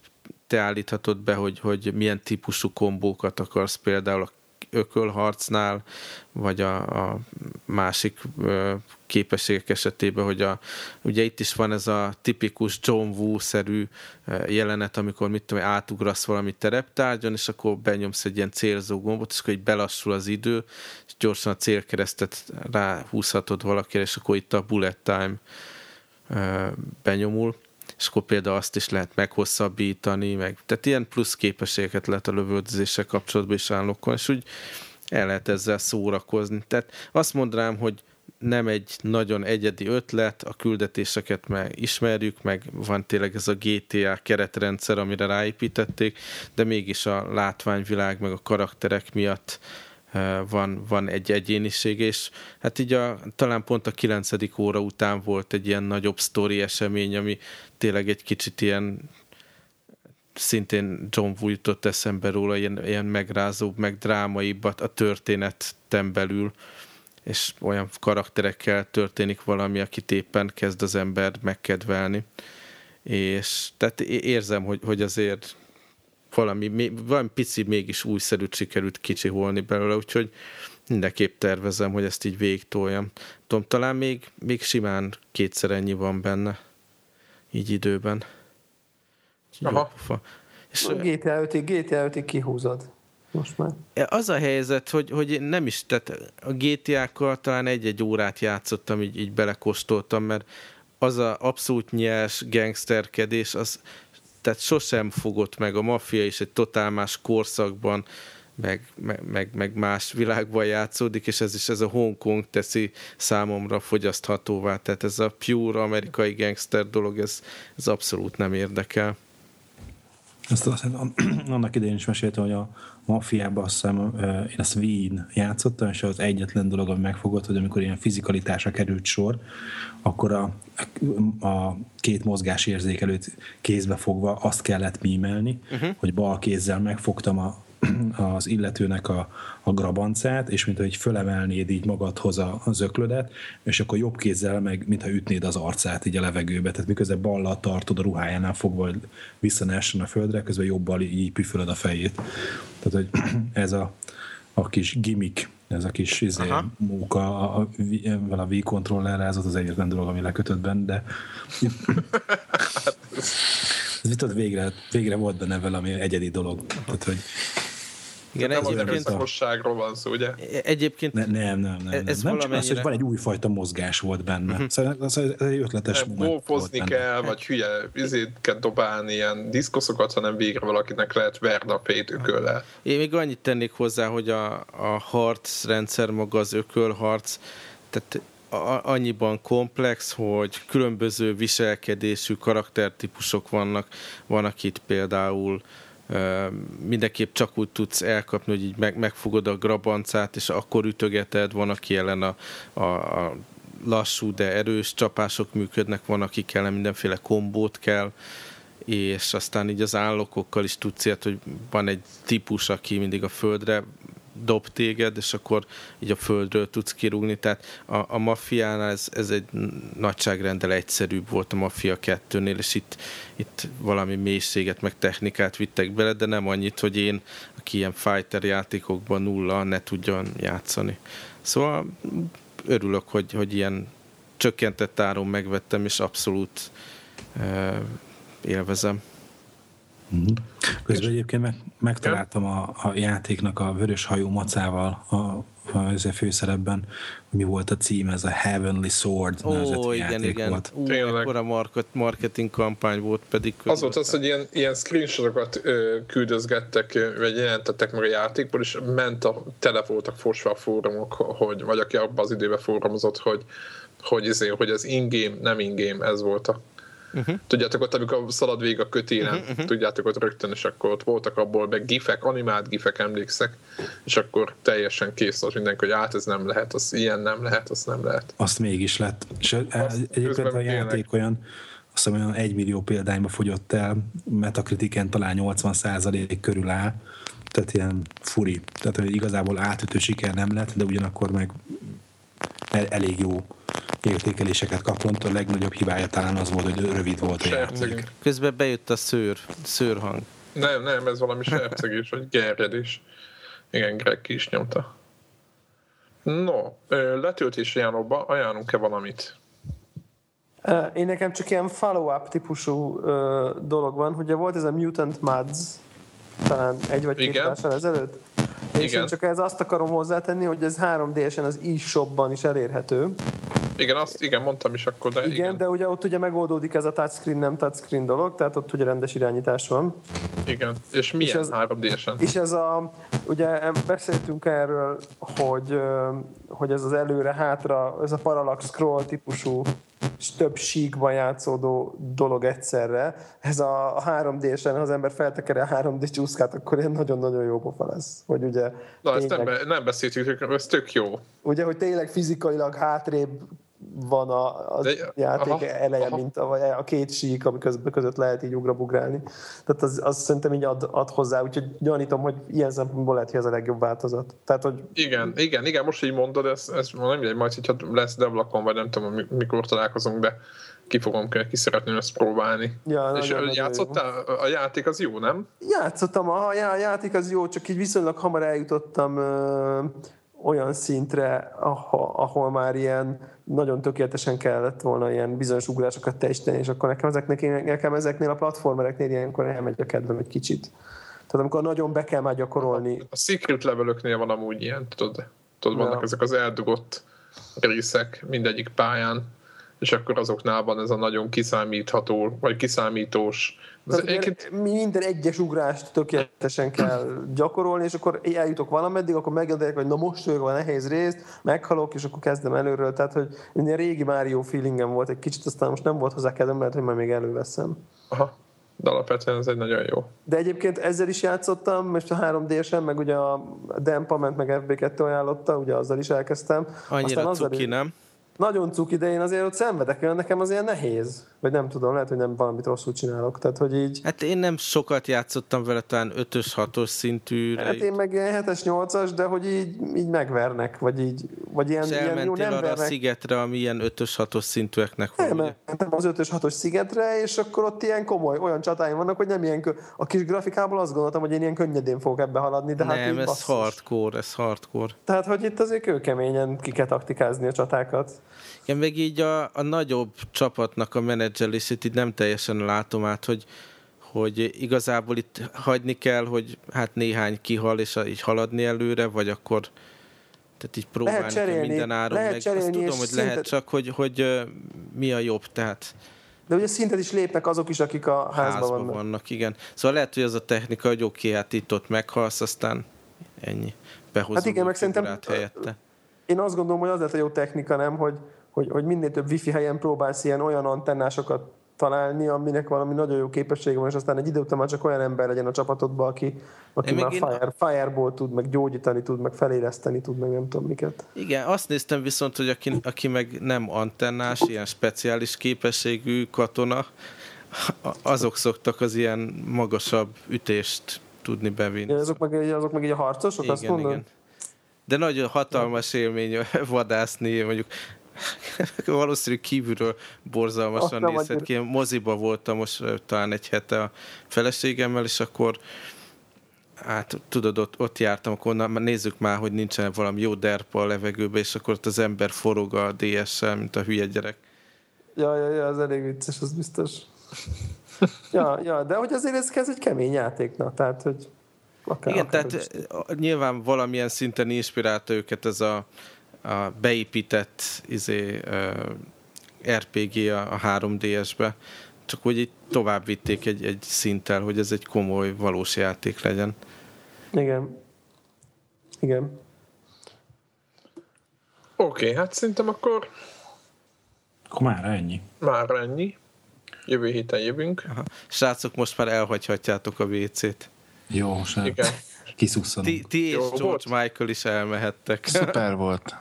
te állíthatod be, hogy, hogy milyen típusú kombókat akarsz például a ökölharcnál, vagy a, a másik ö, képességek esetében, hogy a, ugye itt is van ez a tipikus John Woo-szerű jelenet, amikor mit tudom, átugrasz valami tereptárgyon, és akkor benyomsz egy ilyen célzó gombot, és akkor így belassul az idő, és gyorsan a célkeresztet ráhúzhatod valakire, és akkor itt a bullet time benyomul és akkor például azt is lehet meghosszabbítani, meg, tehát ilyen plusz képességeket lehet a lövöldözéssel kapcsolatban is állokon, és úgy el lehet ezzel szórakozni. Tehát azt mondanám, hogy nem egy nagyon egyedi ötlet, a küldetéseket meg ismerjük, meg van tényleg ez a GTA keretrendszer, amire ráépítették, de mégis a látványvilág meg a karakterek miatt van, van egy egyéniség, és hát így a, talán pont a kilencedik óra után volt egy ilyen nagyobb sztori esemény, ami tényleg egy kicsit ilyen szintén John Woo jutott eszembe róla, ilyen, ilyen megrázóbb, meg drámaibb a történetten belül, és olyan karakterekkel történik valami, akit éppen kezd az ember megkedvelni. És tehát érzem, hogy, hogy azért valami, valami pici mégis újszerűt sikerült kicsiholni belőle, úgyhogy mindenképp tervezem, hogy ezt így végtoljam. Tudom, talán még, még simán kétszer ennyi van benne, így időben. Aha. És, a GTA 5-ig, GTA 5-ig kihúzod. Most már. Az a helyzet, hogy, hogy nem is, tehát a GTA-kkal talán egy-egy órát játszottam, így, így belekóstoltam, mert az a abszolút nyers gangsterkedés, az tehát sosem fogott meg a maffia is egy totál más korszakban, meg, meg, meg, más világban játszódik, és ez is ez a Hongkong teszi számomra fogyaszthatóvá. Tehát ez a pure amerikai gangster dolog, ez, ez abszolút nem érdekel. Azt, azt annak idején is meséltem, hogy a maffiában azt hiszem, én ezt Wien játszottam, és az egyetlen dolog, ami megfogott, hogy amikor ilyen fizikalitásra került sor, akkor a, a két mozgásérzékelőt kézbe fogva azt kellett mímelni, uh-huh. hogy bal kézzel megfogtam a, az illetőnek a, a grabancát, és mint hogy fölemelnéd így magadhoz a, az öklödet, és akkor jobb kézzel meg, mintha ütnéd az arcát így a levegőbe, tehát miközben ballal tartod a ruhájánál fogva, hogy visszanessen a földre, közben jobbal így püfölöd a fejét. Tehát, hogy ez a, a kis gimmick, ez a kis izé, móka a, a, a, V-kontrollerre, ez az egyetlen dolog, ami lekötött benne, de ez tudod, végre, végre volt benne valami egyedi dolog. Tehát, hogy igen, nem egyébként... az erőszakosságról van szó, ugye? Egyébként... Ne, nem, nem, nem. Ez, nem valamennyire... csak az, hogy van egy újfajta mozgás volt benne. Uh-huh. Szóval ez, ez egy ötletes moment volt kell, benne. vagy hülye vizét kell dobálni, ilyen diszkoszokat, hanem végre valakinek lehet verni a fejét ököllel. Én még annyit tennék hozzá, hogy a, a harcrendszer maga az ökölharc, tehát annyiban komplex, hogy különböző viselkedésű karaktertípusok vannak. Van, akit például mindenképp csak úgy tudsz elkapni, hogy így meg, megfogod a grabancát, és akkor ütögeted, van, aki ellen a, a, a lassú, de erős csapások működnek, van, akik ellen mindenféle kombót kell, és aztán így az állokokkal is tudsz ilyet, hogy van egy típus, aki mindig a földre dob téged, és akkor így a földről tudsz kirúgni. Tehát a, a maffiánál ez, ez egy nagyságrendel egyszerűbb volt a Mafia 2-nél, és itt, itt valami mélységet, meg technikát vittek bele, de nem annyit, hogy én, aki ilyen fighter játékokban nulla, ne tudjon játszani. Szóval örülök, hogy, hogy ilyen csökkentett áron megvettem, és abszolút uh, élvezem. Uh-huh. Közben egyébként meg, megtaláltam a, a játéknak a vörös hajú macával a, a, a főszerepben, mi volt a cím, ez a Heavenly Sword Ó, igen, igen. Volt. Ú, ekkora market, marketing kampány volt pedig. Az volt az, hogy ilyen, ilyen screenshotokat ö, küldözgettek, vagy jelentettek meg a játékból, és ment a, tele voltak fosva a fórumok, hogy, vagy aki abban az időben fórumozott, hogy hogy, izé, hogy ez in-game, nem in-game, ez volt a Uh-huh. Tudjátok, ott amikor szalad végig a kötélen, uh-huh, uh-huh. tudjátok, ott rögtön, és akkor ott voltak abból meg gifek, animált gifek, emlékszek, és akkor teljesen kész volt mindenki, hogy át ez nem lehet, az ilyen nem lehet, az nem lehet. Azt mégis lett. És azt egyébként a játék tényleg. olyan, azt hiszem olyan egy millió példányba fogyott el, Metacritiken talán 80% körül áll, tehát ilyen furi. Tehát hogy igazából átütő siker nem lett, de ugyanakkor meg el, elég jó értékeléseket kapott. A legnagyobb hibája talán az volt, hogy rövid volt a játék. Közben bejött a szőr, szőrhang. Nem, nem, ez valami sercegés, vagy gerjedés. Igen, Greg is nyomta. No, letöltési ajánlóba ajánlunk-e valamit? Én nekem csak ilyen follow-up típusú dolog van. Ugye volt ez a Mutant Mads, talán egy vagy két ezelőtt. És Igen. én csak ez azt akarom hozzátenni, hogy ez 3D-esen az e-shopban is elérhető. Igen, azt igen, mondtam is akkor, de igen. igen. de ugye ott ugye megoldódik ez a touchscreen, nem touchscreen dolog, tehát ott ugye rendes irányítás van. Igen, és milyen és ez, 3D-esen? És ez a, ugye beszéltünk erről, hogy, hogy ez az előre-hátra, ez a parallax scroll típusú több síkban játszódó dolog egyszerre. Ez a, a 3D-sen, ha az ember feltekeri a 3D csúszkát, akkor ilyen nagyon-nagyon jó pofa lesz. Hogy ugye Na, tényleg, ezt nem, be, nem beszéltük, ez tök jó. Ugye, hogy tényleg fizikailag hátrébb van a, a De, játék aha, eleje, aha. mint a, a két sík, ami között, között lehet így ugrabugrálni. Tehát az, az szerintem így ad, ad hozzá, úgyhogy gyanítom, hogy ilyen szempontból lehet, hogy ez a legjobb változat. Tehát, hogy... Igen, igen, igen, most így mondod, ez, ez nem mindegy, majd, hogyha lesz deblakon, vagy nem tudom, mikor találkozunk, de ki fogom, ki szeretném ezt próbálni. Ja, És nagyon, játszottál? Nagyon a játék az jó, nem? Játszottam, a, a játék az jó, csak így viszonylag hamar eljutottam ö, olyan szintre, ahol, ahol már ilyen nagyon tökéletesen kellett volna ilyen bizonyos ugrásokat teljesíteni, és akkor nekem ezeknek, nekem ezeknél a platformereknél ilyenkor elmegy a kedvem egy kicsit. Tehát amikor nagyon be kell már gyakorolni. A secret levelöknél van amúgy ilyen, tudod, tudod vannak ja. ezek az eldugott részek mindegyik pályán, és akkor azoknál van ez a nagyon kiszámítható, vagy kiszámítós tehát egyébként... Minden egyes ugrást tökéletesen kell gyakorolni, és akkor eljutok valameddig, akkor megjelenik, hogy na most vagyok a nehéz részt, meghalok, és akkor kezdem előről. Tehát, hogy minden régi Mario feelingem volt egy kicsit, aztán most nem volt hozzá kedvem, mert hogy már még előveszem. Aha. De alapvetően ez egy nagyon jó. De egyébként ezzel is játszottam, most a 3 d meg ugye a Dempa ment, meg FB2 ajánlotta, ugye azzal is elkezdtem. Annyira Aztán cuki, nem? Nagyon cuki, de én azért ott szenvedek, mert nekem azért nehéz. Vagy nem tudom, lehet, hogy nem valamit rosszul csinálok. Tehát, hogy így... Hát én nem sokat játszottam vele, talán 5-ös, 6-os szintű. Hát én meg ilyen 7-es, 8-as, de hogy így, így megvernek, vagy így, vagy ilyen, És ilyen jó, nem arra vernek. a szigetre, ami ilyen 5-ös, 6-os szintűeknek van. Elmentem az 5-ös, 6-os szigetre, és akkor ott ilyen komoly, olyan csatáim vannak, hogy nem ilyen, a kis grafikából azt gondoltam, hogy én ilyen könnyedén fogok ebbe haladni, de hát nem, hát ez basszus. hardcore, ez hardcore. Tehát, hogy itt azért kőkeményen ki kell taktikázni a csatákat. Igen, meg így a, a nagyobb csapatnak a menedzselését így nem teljesen látom át, hogy, hogy igazából itt hagyni kell, hogy hát néhány kihal, és így haladni előre, vagy akkor tehát így próbálni lehet cserélni, minden áron lehet meg. Cserélni, Azt tudom, hogy szintet... lehet csak, hogy, hogy mi a jobb, tehát de ugye szintet is lépnek azok is, akik a házban, házban vannak. vannak. igen. Szóval lehet, hogy az a technika, hogy oké, okay, hát itt ott meghalsz, aztán ennyi. Behozom hát igen, meg szerintem helyette. Én azt gondolom, hogy az lehet a jó technika, nem, hogy hogy, hogy minél több wifi helyen próbálsz ilyen olyan antennásokat találni, aminek valami nagyon jó képessége van, és aztán egy idő után már csak olyan ember legyen a csapatodban, aki, aki már én... fire, fireball tud, meg gyógyítani tud, meg feléleszteni tud, meg nem tudom miket. Igen, azt néztem viszont, hogy aki, aki meg nem antennás, ilyen speciális képességű katona, azok szoktak az ilyen magasabb ütést tudni bevinni. Ja, azok, meg, azok meg így a harcosok, igen, azt mondod? Igen. De nagyon hatalmas élmény vadászni, mondjuk valószínű kívülről borzalmasan Azt nézhet ki. Moziba voltam most talán egy hete a feleségemmel, és akkor hát tudod, ott, ott jártam, akkor na, nézzük már, hogy nincsen valami jó derpa a levegőbe, és akkor ott az ember forog a DS-sel, mint a hülye gyerek. Ja, ja, ja, az elég vicces, az biztos. ja, ja, de hogy azért ez kezd egy kemény játék, na, tehát, hogy akár, Igen, akár tehát nyilván valamilyen szinten inspirálta őket ez a a beépített izé, uh, RPG a, a 3DS-be, csak hogy itt tovább vitték egy, egy szinttel, hogy ez egy komoly, valós játék legyen. Igen. Igen. Oké, okay, hát szerintem akkor... Akkor már ennyi. Már ennyi. Jövő héten jövünk. Aha. Srácok, most már elhagyhatjátok a WC-t. Jó, sem. Igen. Kiszusszanunk. Ti, ti és Jó, George volt? Michael is elmehettek. Szuper volt.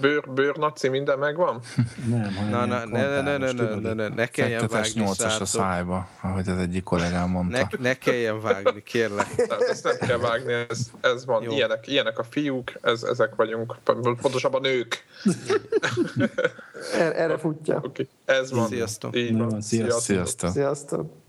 Bőr, bőrnaci minden megvan? Nem, na, na, ne, ne, ne, ne, ne, ne, ne, ne kelljen vágni, 8-as a szájba, ahogy az egyik kollégám mondta. Ne, ne kelljen vágni, kérlek. Tehát ezt nem kell vágni, ez, ez van. Ilyenek, ilyenek a fiúk, ez, ezek vagyunk. Pontosabban nők. erre, erre futja. Okay. Ez van. Sziasztok. Így van. Sziasztok. Sziasztok. Sziasztok.